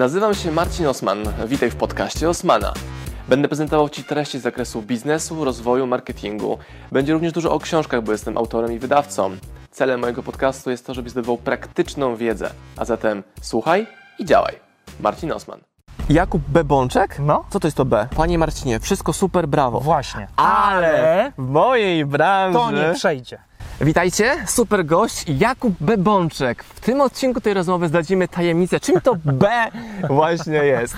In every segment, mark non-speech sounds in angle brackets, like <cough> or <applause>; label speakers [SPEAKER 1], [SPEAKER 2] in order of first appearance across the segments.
[SPEAKER 1] Nazywam się Marcin Osman. Witaj w podcaście Osmana. Będę prezentował Ci treści z zakresu biznesu, rozwoju, marketingu. Będzie również dużo o książkach, bo jestem autorem i wydawcą. Celem mojego podcastu jest to, żebyś zdobywał praktyczną wiedzę. A zatem słuchaj i działaj. Marcin Osman. Jakub B. Bączek?
[SPEAKER 2] No.
[SPEAKER 1] Co to jest to B? Panie Marcinie, wszystko super, brawo.
[SPEAKER 2] Właśnie.
[SPEAKER 1] Ale w mojej branży...
[SPEAKER 2] to nie przejdzie.
[SPEAKER 1] Witajcie, super gość Jakub B. Bączek. W tym odcinku tej rozmowy zdradzimy tajemnicę, czym to B <laughs> właśnie jest.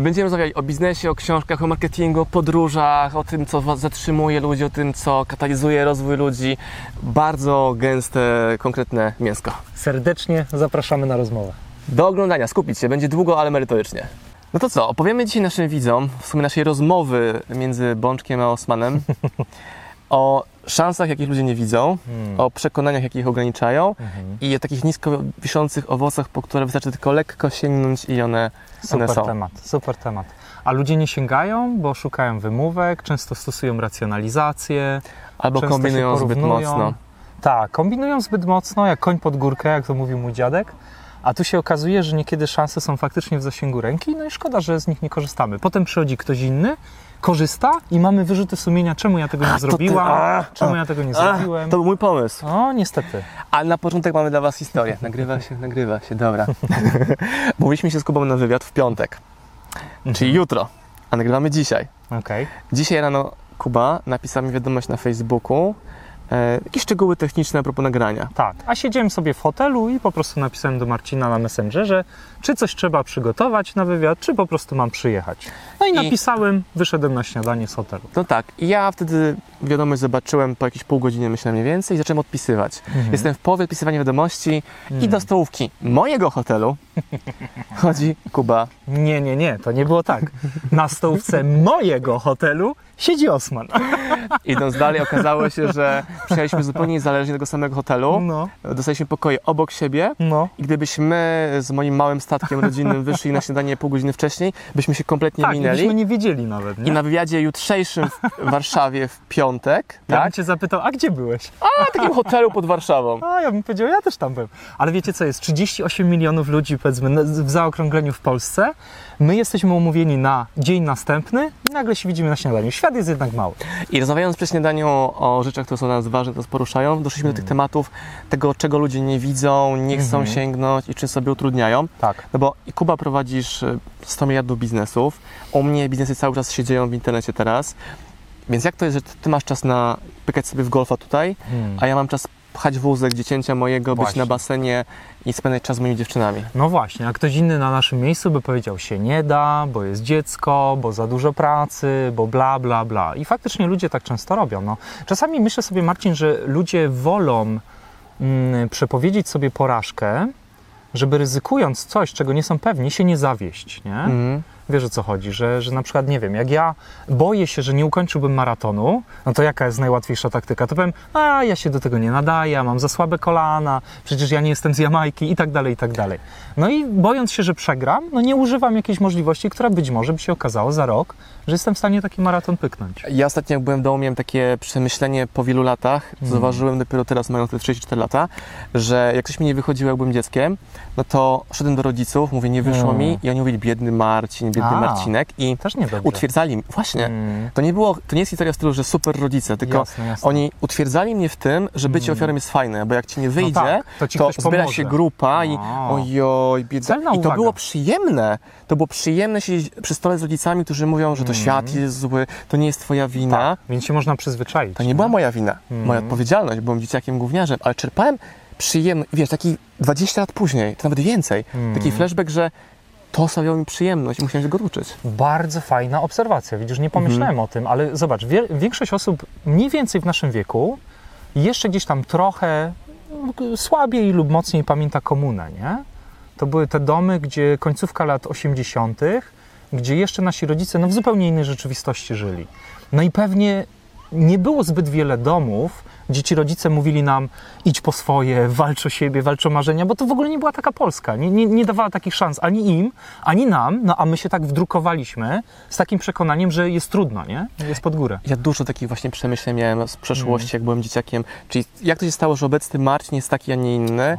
[SPEAKER 1] Będziemy rozmawiać o biznesie, o książkach, o marketingu, o podróżach, o tym, co was zatrzymuje ludzi, o tym, co katalizuje rozwój ludzi. Bardzo gęste, konkretne mięsko.
[SPEAKER 2] Serdecznie zapraszamy na rozmowę.
[SPEAKER 1] Do oglądania, skupić się, będzie długo, ale merytorycznie. No to co, opowiemy dzisiaj naszym widzom, w sumie naszej rozmowy między Bączkiem a Osmanem, <laughs> o szansach, jakich ludzie nie widzą, o przekonaniach, jakie ich ograniczają i o takich nisko wiszących owocach, po które wystarczy tylko lekko sięgnąć i one, one
[SPEAKER 2] Super
[SPEAKER 1] są.
[SPEAKER 2] temat, super temat. A ludzie nie sięgają, bo szukają wymówek, często stosują racjonalizację.
[SPEAKER 1] Albo kombinują zbyt mocno.
[SPEAKER 2] Tak, kombinują zbyt mocno, jak koń pod górkę, jak to mówił mój dziadek. A tu się okazuje, że niekiedy szanse są faktycznie w zasięgu ręki, no i szkoda, że z nich nie korzystamy. Potem przychodzi ktoś inny, korzysta i mamy wyrzuty sumienia, czemu ja tego nie zrobiłam,
[SPEAKER 1] a,
[SPEAKER 2] czemu
[SPEAKER 1] a,
[SPEAKER 2] ja tego nie
[SPEAKER 1] A,
[SPEAKER 2] zrobiłem.
[SPEAKER 1] to był mój pomysł.
[SPEAKER 2] O, niestety.
[SPEAKER 1] Ale na początek mamy dla Was historię. Nagrywa się, nagrywa się, dobra. <laughs> Mówiliśmy się z Kubą na wywiad w piątek, czyli jutro, a nagrywamy dzisiaj.
[SPEAKER 2] Okej.
[SPEAKER 1] Dzisiaj rano Kuba napisał mi wiadomość na Facebooku, e, jakieś szczegóły techniczne a propos nagrania.
[SPEAKER 2] Tak, a siedziałem sobie w hotelu i po prostu napisałem do Marcina na Messengerze, czy coś trzeba przygotować na wywiad, czy po prostu mam przyjechać. No i,
[SPEAKER 1] I-
[SPEAKER 2] napisałem, wyszedłem na śniadanie z hotelu.
[SPEAKER 1] No tak, i ja wtedy wiadomość zobaczyłem po jakieś pół godziny, myślę mniej więcej, i zacząłem odpisywać. Jestem w połowie odpisywania wiadomości i do stołówki mojego hotelu chodzi Kuba.
[SPEAKER 2] Nie, nie, nie, to nie było tak. Na stołówce mojego hotelu siedzi Osman.
[SPEAKER 1] Idąc dalej okazało się, że przyjechaliśmy zupełnie niezależnie do tego samego hotelu.
[SPEAKER 2] No,
[SPEAKER 1] Dostaliśmy pokoje obok siebie
[SPEAKER 2] no.
[SPEAKER 1] i gdybyśmy z moim małym statkiem rodzinnym wyszli na śniadanie pół godziny wcześniej, byśmy się kompletnie
[SPEAKER 2] Tak, i
[SPEAKER 1] minęli.
[SPEAKER 2] byśmy nie wiedzieli nawet,
[SPEAKER 1] I
[SPEAKER 2] nie?
[SPEAKER 1] na wywiadzie jutrzejszym w Warszawie w piątek,
[SPEAKER 2] Ja bym
[SPEAKER 1] tak?
[SPEAKER 2] cię zapytał, a gdzie byłeś?
[SPEAKER 1] A, w takim hotelu pod Warszawą.
[SPEAKER 2] A ja bym powiedział, ja też tam byłem. Ale wiecie co jest? 38 milionów ludzi, powiedzmy, w zaokrągleniu w Polsce. My jesteśmy umówieni na dzień następny i nagle się widzimy na śniadaniu. Świat jest jednak mały.
[SPEAKER 1] I rozmawiając przy śniadaniu o, rzeczach, które są dla nas ważne, które nas poruszają, doszliśmy do tych tematów tego, czego ludzie nie widzą, nie chcą
[SPEAKER 2] Mhm.
[SPEAKER 1] sięgnąć i czym sobie utrudniają.
[SPEAKER 2] Tak.
[SPEAKER 1] No bo i Kuba prowadzisz y, 100 miliardów biznesów, u mnie biznesy cały czas się dzieją w internecie teraz, więc jak to jest, że ty, ty masz czas na pykać sobie w golfa tutaj,
[SPEAKER 2] Hmm.
[SPEAKER 1] a ja mam czas pchać wózek dziecięcia mojego, być
[SPEAKER 2] Właśnie.
[SPEAKER 1] na basenie i spędzać czas z moimi dziewczynami.
[SPEAKER 2] No właśnie, a ktoś inny na naszym miejscu by powiedział się nie da, bo jest dziecko, bo za dużo pracy, bo bla, bla, bla. I faktycznie ludzie tak często robią. No. Czasami myślę sobie, Marcin, że ludzie wolą mm, przepowiedzieć sobie porażkę, żeby ryzykując coś, czego nie są pewni, się nie zawieść, nie?
[SPEAKER 1] Mhm.
[SPEAKER 2] Wiesz o co chodzi, że, że na przykład, nie wiem, jak ja boję się, że nie ukończyłbym maratonu, no to jaka jest najłatwiejsza taktyka? To powiem, a ja się do tego nie nadaję, mam za słabe kolana, przecież ja nie jestem z Jamajki i tak dalej, i tak dalej. No i bojąc się, że przegram, no nie używam jakiejś możliwości, która być może by się okazało za rok, że jestem w stanie taki maraton pyknąć.
[SPEAKER 1] Ja ostatnio jak byłem w domu, miałem takie przemyślenie po wielu latach,
[SPEAKER 2] Mhm.
[SPEAKER 1] zauważyłem dopiero teraz, mając te 34 lata, że jak coś mi nie wychodziło, jak byłem dzieckiem, no to szedłem do rodziców, mówię, nie wyszło
[SPEAKER 2] Mm.
[SPEAKER 1] mi i oni mówili, biedny Marcin, biedny
[SPEAKER 2] A.
[SPEAKER 1] Marcinek i
[SPEAKER 2] Też
[SPEAKER 1] utwierdzali mnie. Właśnie,
[SPEAKER 2] Mm.
[SPEAKER 1] to nie było, to nie jest historia w stylu, że super rodzice, tylko
[SPEAKER 2] Jasne, jasne.
[SPEAKER 1] oni utwierdzali mnie w tym, że bycie
[SPEAKER 2] Mm.
[SPEAKER 1] ofiarą jest fajne, bo jak ci nie wyjdzie,
[SPEAKER 2] tak, to ci
[SPEAKER 1] to zbiera
[SPEAKER 2] pomoże.
[SPEAKER 1] się grupa i
[SPEAKER 2] A.
[SPEAKER 1] ojoj, bieda.
[SPEAKER 2] Celna
[SPEAKER 1] I to
[SPEAKER 2] uwaga.
[SPEAKER 1] było przyjemne. To było przyjemne siedzieć przy stole z rodzicami, którzy mówią, że to
[SPEAKER 2] Mm.
[SPEAKER 1] świat jest zły, to nie jest twoja wina.
[SPEAKER 2] Tak, więc się można przyzwyczaić.
[SPEAKER 1] To nie była moja wina,
[SPEAKER 2] Mhm.
[SPEAKER 1] moja odpowiedzialność, byłem dzieciakiem gówniarzem, ale czerpałem przyjemność, wiesz, taki 20 lat później, to nawet więcej, taki flashback, że to sprawiało mi przyjemność i musiałem się go uczyć.
[SPEAKER 2] Bardzo fajna obserwacja. Widzisz, nie pomyślałem
[SPEAKER 1] Mhm.
[SPEAKER 2] o tym, ale zobacz, wie, większość osób mniej więcej w naszym wieku jeszcze gdzieś tam trochę mm, słabiej lub mocniej pamięta komunę, nie? To były te domy, gdzie końcówka lat 80., gdzie jeszcze nasi rodzice no, w zupełnie innej rzeczywistości żyli. No i pewnie nie było zbyt wiele domów, gdzie ci rodzice mówili nam idź po swoje, walcz o siebie, walcz o marzenia, bo to w ogóle nie była taka Polska. Nie, nie, nie dawała takich szans ani im, ani nam, no a my się tak wdrukowaliśmy z takim przekonaniem, że jest trudno, nie? Jest pod górę.
[SPEAKER 1] Ja dużo takich właśnie przemyśleń miałem z przeszłości, jak byłem dzieciakiem. Czyli jak to się stało, że obecny Marcin jest taki, a nie inny.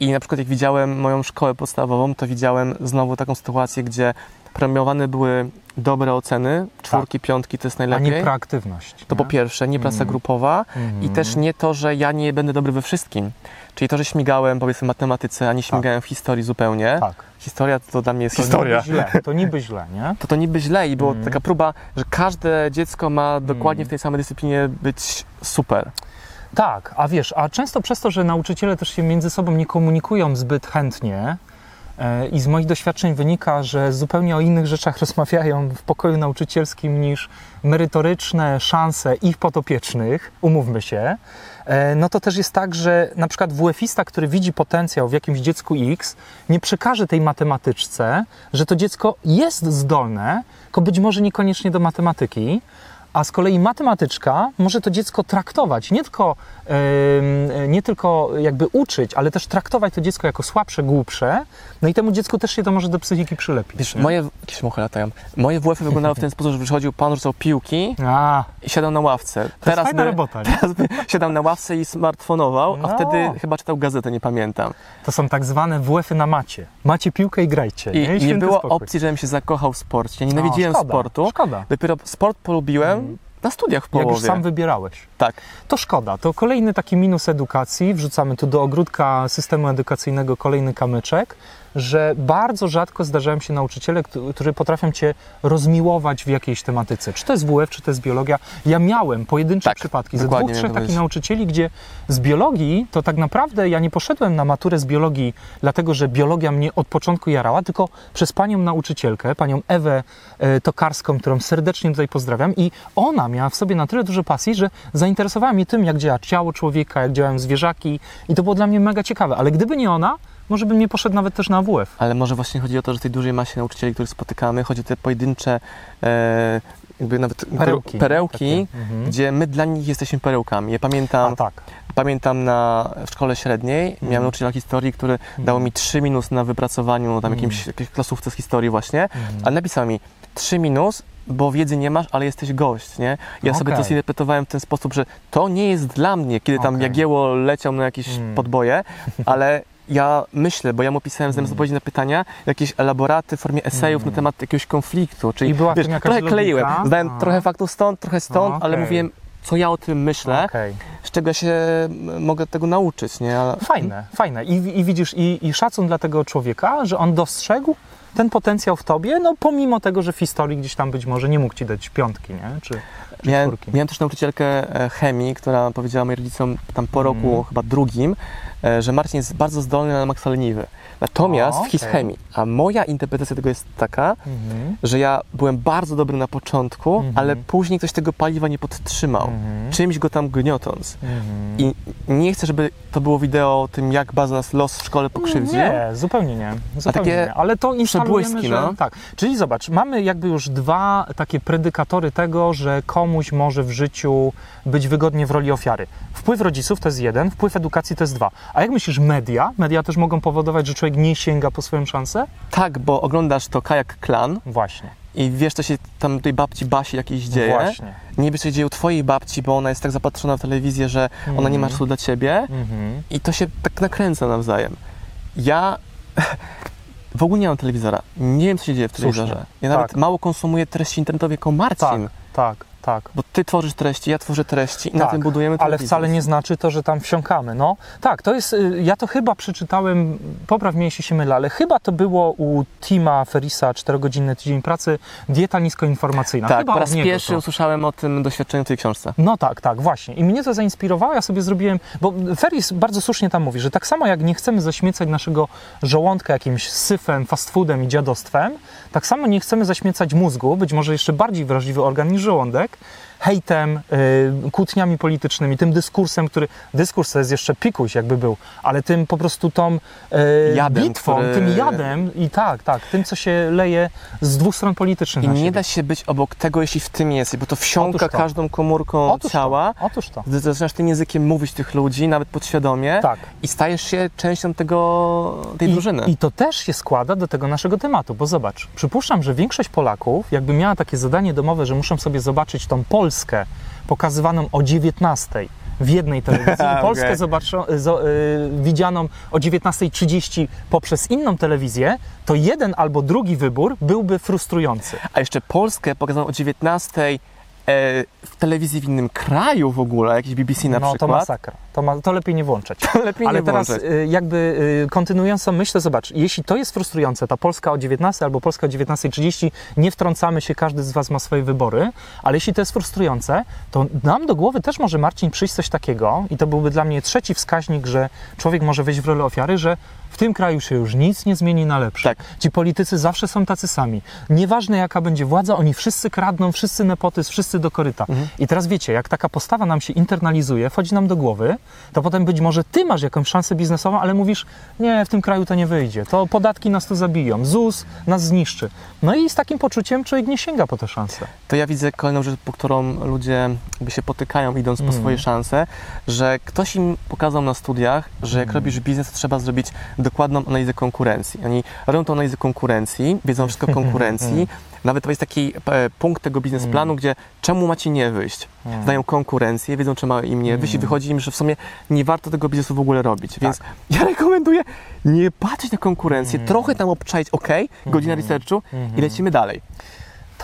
[SPEAKER 1] I na przykład jak widziałem moją szkołę podstawową, to widziałem znowu taką sytuację, gdzie premiowane były dobre oceny, czwórki, piątki to jest
[SPEAKER 2] A
[SPEAKER 1] najlepiej.
[SPEAKER 2] nie proaktywność.
[SPEAKER 1] To po pierwsze, nie praca grupowa i też nie to, że ja nie będę dobry we wszystkim. Czyli to, że śmigałem powiedzmy w matematyce, a nie śmigałem w historii zupełnie.
[SPEAKER 2] Tak.
[SPEAKER 1] Historia to dla mnie jest
[SPEAKER 2] To
[SPEAKER 1] historia.
[SPEAKER 2] niby źle, to niby źle, nie?
[SPEAKER 1] To to niby źle i była
[SPEAKER 2] Mhm.
[SPEAKER 1] taka próba, że każde dziecko ma dokładnie w tej samej dyscyplinie być super.
[SPEAKER 2] Tak, a wiesz, a często przez to, że nauczyciele też się między sobą nie komunikują zbyt chętnie i z moich doświadczeń wynika, że zupełnie o innych rzeczach <laughs> rozmawiają w pokoju nauczycielskim niż merytoryczne szanse ich podopiecznych, umówmy się, e, no to też jest tak, że na przykład WF-ista, który widzi potencjał w jakimś dziecku X, nie przekaże tej matematyczce, że to dziecko jest zdolne, tylko być może niekoniecznie do matematyki, a z kolei matematyczka może to dziecko traktować, nie tylko, em, nie tylko jakby uczyć, ale też traktować to dziecko jako słabsze, głupsze, no i temu dziecku też się to może do psychiki przylepić.
[SPEAKER 1] Wiesz,
[SPEAKER 2] nie?
[SPEAKER 1] moje, jakieś muchy latają, moje WF-y wyglądały w ten sposób, że przychodził pan, rzucał piłki
[SPEAKER 2] A,
[SPEAKER 1] i siadał na ławce.
[SPEAKER 2] to jest fajna robota, nie?
[SPEAKER 1] teraz by siadał na ławce i smartfonował, a
[SPEAKER 2] No.
[SPEAKER 1] wtedy chyba czytał gazetę, nie pamiętam.
[SPEAKER 2] To są tak zwane WF-y na macie. Macie piłkę i grajcie.
[SPEAKER 1] I nie,
[SPEAKER 2] święty
[SPEAKER 1] było
[SPEAKER 2] spokój.
[SPEAKER 1] opcji, żebym się zakochał w sporcie. Ja nienawidziłem
[SPEAKER 2] szkoda,
[SPEAKER 1] sportu.
[SPEAKER 2] szkoda.
[SPEAKER 1] Dopiero sport polubiłem na studiach w
[SPEAKER 2] Jak
[SPEAKER 1] połowie.
[SPEAKER 2] już sam wybierałeś.
[SPEAKER 1] Tak.
[SPEAKER 2] To szkoda. To kolejny taki minus edukacji. Wrzucamy tu do ogródka systemu edukacyjnego kolejny kamyczek, że bardzo rzadko zdarzają się nauczyciele, któ- którzy potrafią cię rozmiłować w jakiejś tematyce. Czy to jest WF, czy to jest biologia. Ja miałem pojedyncze
[SPEAKER 1] Tak,
[SPEAKER 2] przypadki ze dwóch, trzech takich nauczycieli, gdzie z biologii to tak naprawdę ja nie poszedłem na maturę z biologii, dlatego że biologia mnie od początku jarała, tylko przez panią nauczycielkę, panią Ewę e, Tokarską, którą serdecznie tutaj pozdrawiam i ona miała w sobie na tyle dużo pasji, że zainteresowała mnie tym, jak działa ciało człowieka, jak działają zwierzaki i to było dla mnie mega ciekawe, ale gdyby nie ona, może bym nie poszedł nawet też na WF.
[SPEAKER 1] Ale może właśnie chodzi o to, że tej dużej masie nauczycieli, których spotykamy, chodzi o te pojedyncze, e, jakby nawet
[SPEAKER 2] Perełki.
[SPEAKER 1] perełki
[SPEAKER 2] mhm.
[SPEAKER 1] gdzie my dla nich jesteśmy perełkami. Ja pamiętam,
[SPEAKER 2] A tak.
[SPEAKER 1] pamiętam na, w szkole średniej,
[SPEAKER 2] Mhm.
[SPEAKER 1] miałem nauczyciela historii, który dał mi 3 minus na wypracowaniu no, tam
[SPEAKER 2] Mhm.
[SPEAKER 1] jakimś, jakiejś klasówce z historii właśnie, ale napisał mi 3 minus, bo wiedzy nie masz, ale jesteś gość, nie? Ja sobie to zinterpretowałem w ten sposób, że to nie jest dla mnie, kiedy tam
[SPEAKER 2] Okej.
[SPEAKER 1] Jagieło leciał na jakieś
[SPEAKER 2] Mm.
[SPEAKER 1] podboje, ale <laughs> ja myślę, bo ja mu pisałem zamiast
[SPEAKER 2] Mm.
[SPEAKER 1] odpowiedzi na pytania, jakieś elaboraty w formie esejów na temat jakiegoś konfliktu, czyli
[SPEAKER 2] I była
[SPEAKER 1] wiesz, trochę kleiłem,
[SPEAKER 2] logika?
[SPEAKER 1] zdałem
[SPEAKER 2] A.
[SPEAKER 1] trochę faktów stąd, trochę stąd, ale
[SPEAKER 2] Okej.
[SPEAKER 1] mówiłem, co ja o tym myślę,
[SPEAKER 2] Okej.
[SPEAKER 1] z czego się mogę tego nauczyć, nie? Ale-
[SPEAKER 2] Fajne, fajne. I, i widzisz, i, i szacun dla tego człowieka, że on dostrzegł ten potencjał w tobie, no pomimo tego, że w historii gdzieś tam być może nie mógł ci dać piątki, nie? Czy, czy
[SPEAKER 1] Miałem, miałem też nauczycielkę e, chemii, która powiedziała moim rodzicom tam po roku,
[SPEAKER 2] Mhm.
[SPEAKER 1] chyba drugim, że Marcin jest bardzo zdolny na maksa leniwy. Natomiast
[SPEAKER 2] O,
[SPEAKER 1] w his
[SPEAKER 2] okej.
[SPEAKER 1] chemii, a moja interpretacja tego jest taka,
[SPEAKER 2] Mhm.
[SPEAKER 1] że ja byłem bardzo dobry na początku,
[SPEAKER 2] Mhm.
[SPEAKER 1] ale później ktoś tego paliwa nie podtrzymał,
[SPEAKER 2] Mhm.
[SPEAKER 1] czymś go tam gniotąc.
[SPEAKER 2] Mhm.
[SPEAKER 1] I nie chcę, żeby to było wideo o tym, jak bardzo nas los w szkole pokrzywdził.
[SPEAKER 2] Nie, zupełnie nie. Zupełnie
[SPEAKER 1] takie
[SPEAKER 2] nie. Ale to instalujemy, że...
[SPEAKER 1] no.
[SPEAKER 2] Tak. Czyli zobacz, mamy jakby już dwa takie predykatory tego, że komuś może w życiu być wygodnie w roli ofiary. Wpływ rodziców to jest jeden, wpływ edukacji to jest dwa. A jak myślisz, media? Media też mogą powodować, że człowiek nie sięga po swoją szansę?
[SPEAKER 1] Tak, bo oglądasz to Kajak Klan
[SPEAKER 2] Właśnie.
[SPEAKER 1] i wiesz, co się tam tej babci Basi jakiejś dzieje.
[SPEAKER 2] Właśnie.
[SPEAKER 1] Nie wiesz, co się dzieje u twojej babci, bo ona jest tak zapatrzona w telewizję, że ona nie ma
[SPEAKER 2] Mhm.
[SPEAKER 1] czasu dla ciebie
[SPEAKER 2] Mhm.
[SPEAKER 1] i to się tak nakręca nawzajem. Ja w ogóle nie mam telewizora. Nie wiem, co się dzieje w
[SPEAKER 2] Słusznie.
[SPEAKER 1] telewizorze. Ja nawet
[SPEAKER 2] Tak.
[SPEAKER 1] mało konsumuję treści internetowych jako Marcin,
[SPEAKER 2] Tak, tak, tak.
[SPEAKER 1] bo ty tworzysz treści, ja tworzę treści i na
[SPEAKER 2] Tak,
[SPEAKER 1] tym budujemy
[SPEAKER 2] Ale
[SPEAKER 1] telewizor.
[SPEAKER 2] wcale nie znaczy to, że tam wsiąkamy. No tak, to jest. y, Ja to chyba przeczytałem, popraw mnie jeśli się mylę, ale chyba to było u Tima Ferisa, 4-godzinny tydzień pracy, dieta niskoinformacyjna.
[SPEAKER 1] Tak,
[SPEAKER 2] chyba
[SPEAKER 1] po raz pierwszy
[SPEAKER 2] to.
[SPEAKER 1] usłyszałem o tym doświadczeniu w tej książce.
[SPEAKER 2] No tak, tak, właśnie. I mnie to zainspirowało, ja sobie zrobiłem, bo Ferris bardzo słusznie tam mówi, że tak samo jak nie chcemy zaśmiecać naszego żołądka jakimś syfem, fast foodem i dziadostwem, tak samo nie chcemy zaśmiecać mózgu, być może jeszcze bardziej wrażliwy organ niż żołądek, hejtem, y, kłótniami politycznymi, tym dyskursem, który, dyskurs to jest jeszcze pikuś jakby był, ale tym po prostu tą y,
[SPEAKER 1] Jadem,
[SPEAKER 2] bitwą,
[SPEAKER 1] który-
[SPEAKER 2] tym jadem i tak, tak, tym, co się leje z dwóch stron politycznych
[SPEAKER 1] I nie
[SPEAKER 2] siebie.
[SPEAKER 1] da się być obok tego, jeśli w tym jesteś, bo to wsiąka
[SPEAKER 2] to.
[SPEAKER 1] każdą komórką
[SPEAKER 2] Otóż
[SPEAKER 1] ciała.
[SPEAKER 2] To, otóż to.
[SPEAKER 1] Gdy zaczynasz tym językiem mówić tych ludzi, nawet podświadomie,
[SPEAKER 2] Tak.
[SPEAKER 1] i stajesz się częścią tego, tej drużyny.
[SPEAKER 2] I, I to też się składa do tego naszego tematu, bo zobacz, przypuszczam, że większość Polaków, jakby miała takie zadanie domowe, że muszą sobie zobaczyć tą Polskę pokazywaną o 19 w jednej telewizji i <laughs> Polskę zobaczą, zo, y, widzianą o 19.30 poprzez inną telewizję, to jeden albo drugi wybór byłby frustrujący.
[SPEAKER 1] A jeszcze Polskę pokazano o 19 e, w telewizji w innym kraju w ogóle, jakiś BBC na
[SPEAKER 2] no to
[SPEAKER 1] przykład.
[SPEAKER 2] masakra. To, ma, to lepiej nie włączać. <laughs>
[SPEAKER 1] Lepiej
[SPEAKER 2] Ale
[SPEAKER 1] nie
[SPEAKER 2] teraz
[SPEAKER 1] włączać.
[SPEAKER 2] y, jakby y, kontynuując tą myśl, zobacz, jeśli to jest frustrujące, ta Polska o 19 albo Polska o 19.30, nie wtrącamy się, każdy z Was ma swoje wybory, ale jeśli to jest frustrujące, to nam do głowy też może, Marcin, przyjść coś takiego i to byłby dla mnie trzeci wskaźnik, że człowiek może wejść w rolę ofiary, że tym kraju się już nic nie zmieni na lepsze.
[SPEAKER 1] Tak.
[SPEAKER 2] Ci politycy zawsze są tacy sami. Nieważne jaka będzie władza, oni wszyscy kradną, wszyscy nepotyzm, wszyscy do koryta.
[SPEAKER 1] Mhm.
[SPEAKER 2] I teraz wiecie, jak taka postawa nam się internalizuje, wchodzi nam do głowy, to potem być może ty masz jakąś szansę biznesową, ale mówisz, nie, w tym kraju to nie wyjdzie, to podatki nas tu zabiją, ZUS nas zniszczy. No i z takim poczuciem człowiek nie sięga po tę szansę.
[SPEAKER 1] To ja widzę kolejną rzecz, po którą ludzie jakby się potykają idąc po
[SPEAKER 2] Mhm.
[SPEAKER 1] swoje szanse, że ktoś im pokazał na studiach, że jak
[SPEAKER 2] Mhm.
[SPEAKER 1] robisz biznes, to trzeba zrobić dokładną analizę konkurencji. Oni robią tą analizę konkurencji, wiedzą wszystko o konkurencji, <laughs> nawet to jest taki e, punkt tego biznesplanu, gdzie czemu macie nie wyjść?
[SPEAKER 2] Mhm.
[SPEAKER 1] Znają konkurencję, wiedzą czemu ma im nie wyjść i wychodzi im, że w sumie nie warto tego biznesu w ogóle robić. Więc <laughs> ja rekomenduję nie patrzeć na konkurencję, trochę tam obczaić, ok, godzina researchu i lecimy dalej.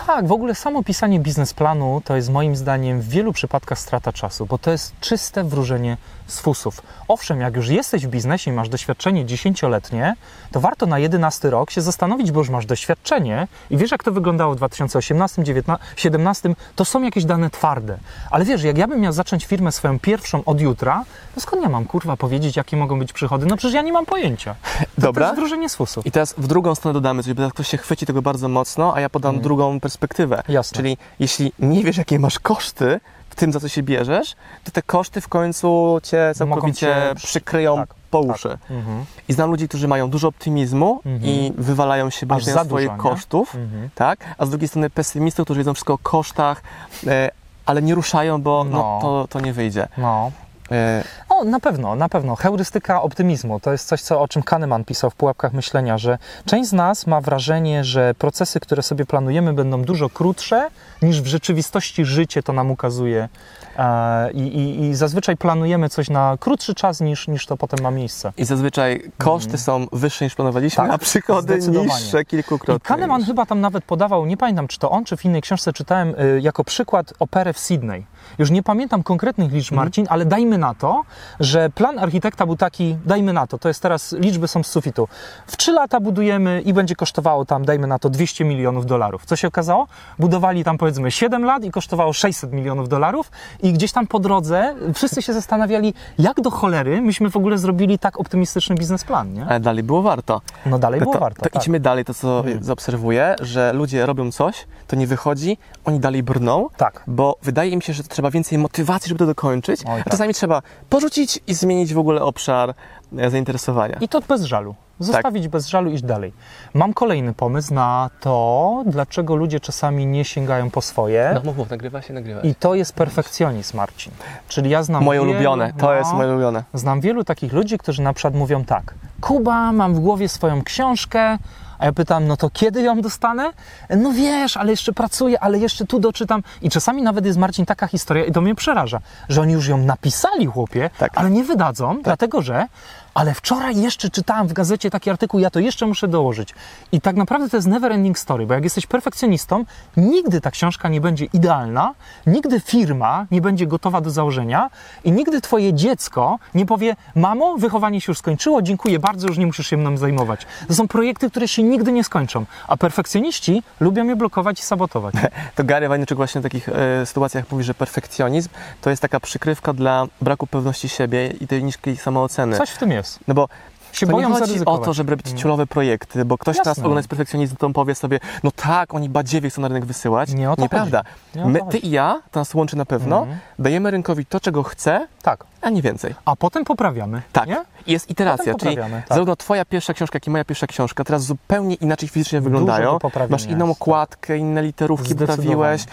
[SPEAKER 2] Tak, w ogóle samo pisanie biznesplanu to jest moim zdaniem w wielu przypadkach strata czasu, bo to jest czyste wróżenie z fusów. Owszem, jak już jesteś w biznesie i masz doświadczenie dziesięcioletnie, to warto na jedenasty rok się zastanowić, bo już masz doświadczenie i wiesz, jak to wyglądało w 2018, 2017, to są jakieś dane twarde. Ale wiesz, jak ja bym miał zacząć firmę swoją pierwszą od jutra, to skąd ja mam kurwa powiedzieć, jakie mogą być przychody? No przecież ja nie mam pojęcia. To, to
[SPEAKER 1] Dobra.
[SPEAKER 2] jest wróżenie z fusów.
[SPEAKER 1] I teraz w drugą stronę dodamy coś, bo teraz ktoś się chwyci tego bardzo mocno, a ja podam drugą perspektywę.
[SPEAKER 2] Jasne.
[SPEAKER 1] Czyli jeśli nie wiesz, jakie masz koszty w tym, za co się bierzesz, to te koszty w końcu cię całkowicie
[SPEAKER 2] cię przy-
[SPEAKER 1] przykryją
[SPEAKER 2] tak,
[SPEAKER 1] po uszy.
[SPEAKER 2] Mhm.
[SPEAKER 1] I znam ludzi, którzy mają dużo optymizmu
[SPEAKER 2] Mhm.
[SPEAKER 1] i wywalają się,
[SPEAKER 2] za
[SPEAKER 1] znają swoich
[SPEAKER 2] dużo,
[SPEAKER 1] kosztów,
[SPEAKER 2] Mhm.
[SPEAKER 1] tak? A z drugiej strony pesymistów, którzy wiedzą wszystko o kosztach, e, ale nie ruszają, bo no.
[SPEAKER 2] No.
[SPEAKER 1] to, to nie wyjdzie.
[SPEAKER 2] No.
[SPEAKER 1] E,
[SPEAKER 2] O, na pewno, na pewno. Heurystyka optymizmu to jest coś, co, o czym Kahneman pisał w Pułapkach Myślenia, że część z nas ma wrażenie, że procesy, które sobie planujemy, będą dużo krótsze niż w rzeczywistości życie to nam ukazuje. E, I, i, I zazwyczaj planujemy coś na krótszy czas niż, niż to potem ma miejsce.
[SPEAKER 1] I zazwyczaj koszty są wyższe niż planowaliśmy,
[SPEAKER 2] Tak,
[SPEAKER 1] a przychody niższe
[SPEAKER 2] I
[SPEAKER 1] kilkukrotnie.
[SPEAKER 2] Kahneman
[SPEAKER 1] niż-
[SPEAKER 2] chyba tam nawet podawał, nie pamiętam czy to on, czy w innej książce czytałem, y, jako przykład operę w Sydney. Już nie pamiętam konkretnych liczb,
[SPEAKER 1] Mhm.
[SPEAKER 2] Marcin, ale dajmy na to, że plan architekta był taki, dajmy na to, to jest teraz, liczby są z sufitu. W trzy lata budujemy i będzie kosztowało tam, dajmy na to, 200 milionów dolarów. Co się okazało? Budowali tam powiedzmy 7 lat i kosztowało 600 milionów dolarów i gdzieś tam po drodze wszyscy się zastanawiali, jak do cholery myśmy w ogóle zrobili tak optymistyczny biznesplan, nie?
[SPEAKER 1] Ale dalej było warto.
[SPEAKER 2] No dalej było
[SPEAKER 1] to,
[SPEAKER 2] warto,
[SPEAKER 1] To
[SPEAKER 2] tak.
[SPEAKER 1] idźmy dalej, to co
[SPEAKER 2] Mhm.
[SPEAKER 1] zaobserwuję, że ludzie robią coś, to nie wychodzi, oni dalej brną,
[SPEAKER 2] Tak.
[SPEAKER 1] bo wydaje mi się, że trzeba więcej motywacji, żeby to dokończyć,
[SPEAKER 2] Oj,
[SPEAKER 1] a
[SPEAKER 2] tak.
[SPEAKER 1] czasami trzeba porzucić i zmienić w ogóle obszar e, zainteresowania.
[SPEAKER 2] I to bez żalu. Zostawić
[SPEAKER 1] Tak.
[SPEAKER 2] bez żalu, iść dalej. Mam kolejny pomysł na to, dlaczego ludzie czasami nie sięgają po swoje.
[SPEAKER 1] No mów, mów, nagrywa się, nagrywa się.
[SPEAKER 2] I to jest perfekcjonizm, Marcin. Czyli ja znam
[SPEAKER 1] Moje
[SPEAKER 2] wielu,
[SPEAKER 1] ulubione, to
[SPEAKER 2] no,
[SPEAKER 1] jest moje ulubione.
[SPEAKER 2] Znam wielu takich ludzi, którzy na przykład mówią tak. Kuba, mam w głowie swoją książkę, a ja pytam, no to kiedy ją dostanę? No wiesz, ale jeszcze pracuję, ale jeszcze tu doczytam. I czasami nawet jest, Marcin, taka historia, i to mnie przeraża, że oni już ją napisali, chłopie,
[SPEAKER 1] Tak.
[SPEAKER 2] ale nie wydadzą, dlatego że ale wczoraj jeszcze czytałem w gazecie taki artykuł, ja to jeszcze muszę dołożyć. I tak naprawdę to jest never ending story, bo jak jesteś perfekcjonistą, nigdy ta książka nie będzie idealna, nigdy firma nie będzie gotowa do założenia i nigdy twoje dziecko nie powie, mamo, wychowanie się już skończyło, dziękuję bardzo, już nie musisz się mną zajmować. To są projekty, które się nigdy nie skończą, a perfekcjoniści lubią je blokować i sabotować. <laughs>
[SPEAKER 1] To Gary Vaynerchuk właśnie w takich e, sytuacjach mówi, że perfekcjonizm to jest taka przykrywka dla braku pewności siebie i tej niskiej samooceny.
[SPEAKER 2] Coś w tym jest.
[SPEAKER 1] No bo
[SPEAKER 2] się
[SPEAKER 1] To
[SPEAKER 2] boją
[SPEAKER 1] nie chodzi o to, żeby robić ciulowe projekty, bo ktoś
[SPEAKER 2] Jasne.
[SPEAKER 1] nas ogląda z perfekcjonistą, powie sobie, no tak, oni badziewie chcą na rynek wysyłać.
[SPEAKER 2] Nie o to
[SPEAKER 1] Nieprawda.
[SPEAKER 2] Nie
[SPEAKER 1] My, ty i ja, to nas łączy na pewno,
[SPEAKER 2] Mhm.
[SPEAKER 1] dajemy rynkowi to, czego chce,
[SPEAKER 2] Tak.
[SPEAKER 1] A nie więcej.
[SPEAKER 2] A potem poprawiamy.
[SPEAKER 1] Tak.
[SPEAKER 2] Nie?
[SPEAKER 1] Jest iteracja, czyli
[SPEAKER 2] tak.
[SPEAKER 1] zarówno twoja pierwsza książka, jak i moja pierwsza książka teraz zupełnie inaczej fizycznie wyglądają. Masz inną
[SPEAKER 2] tak.
[SPEAKER 1] okładkę, inne literówki
[SPEAKER 2] Zdecydowanie.
[SPEAKER 1] poprawiłeś.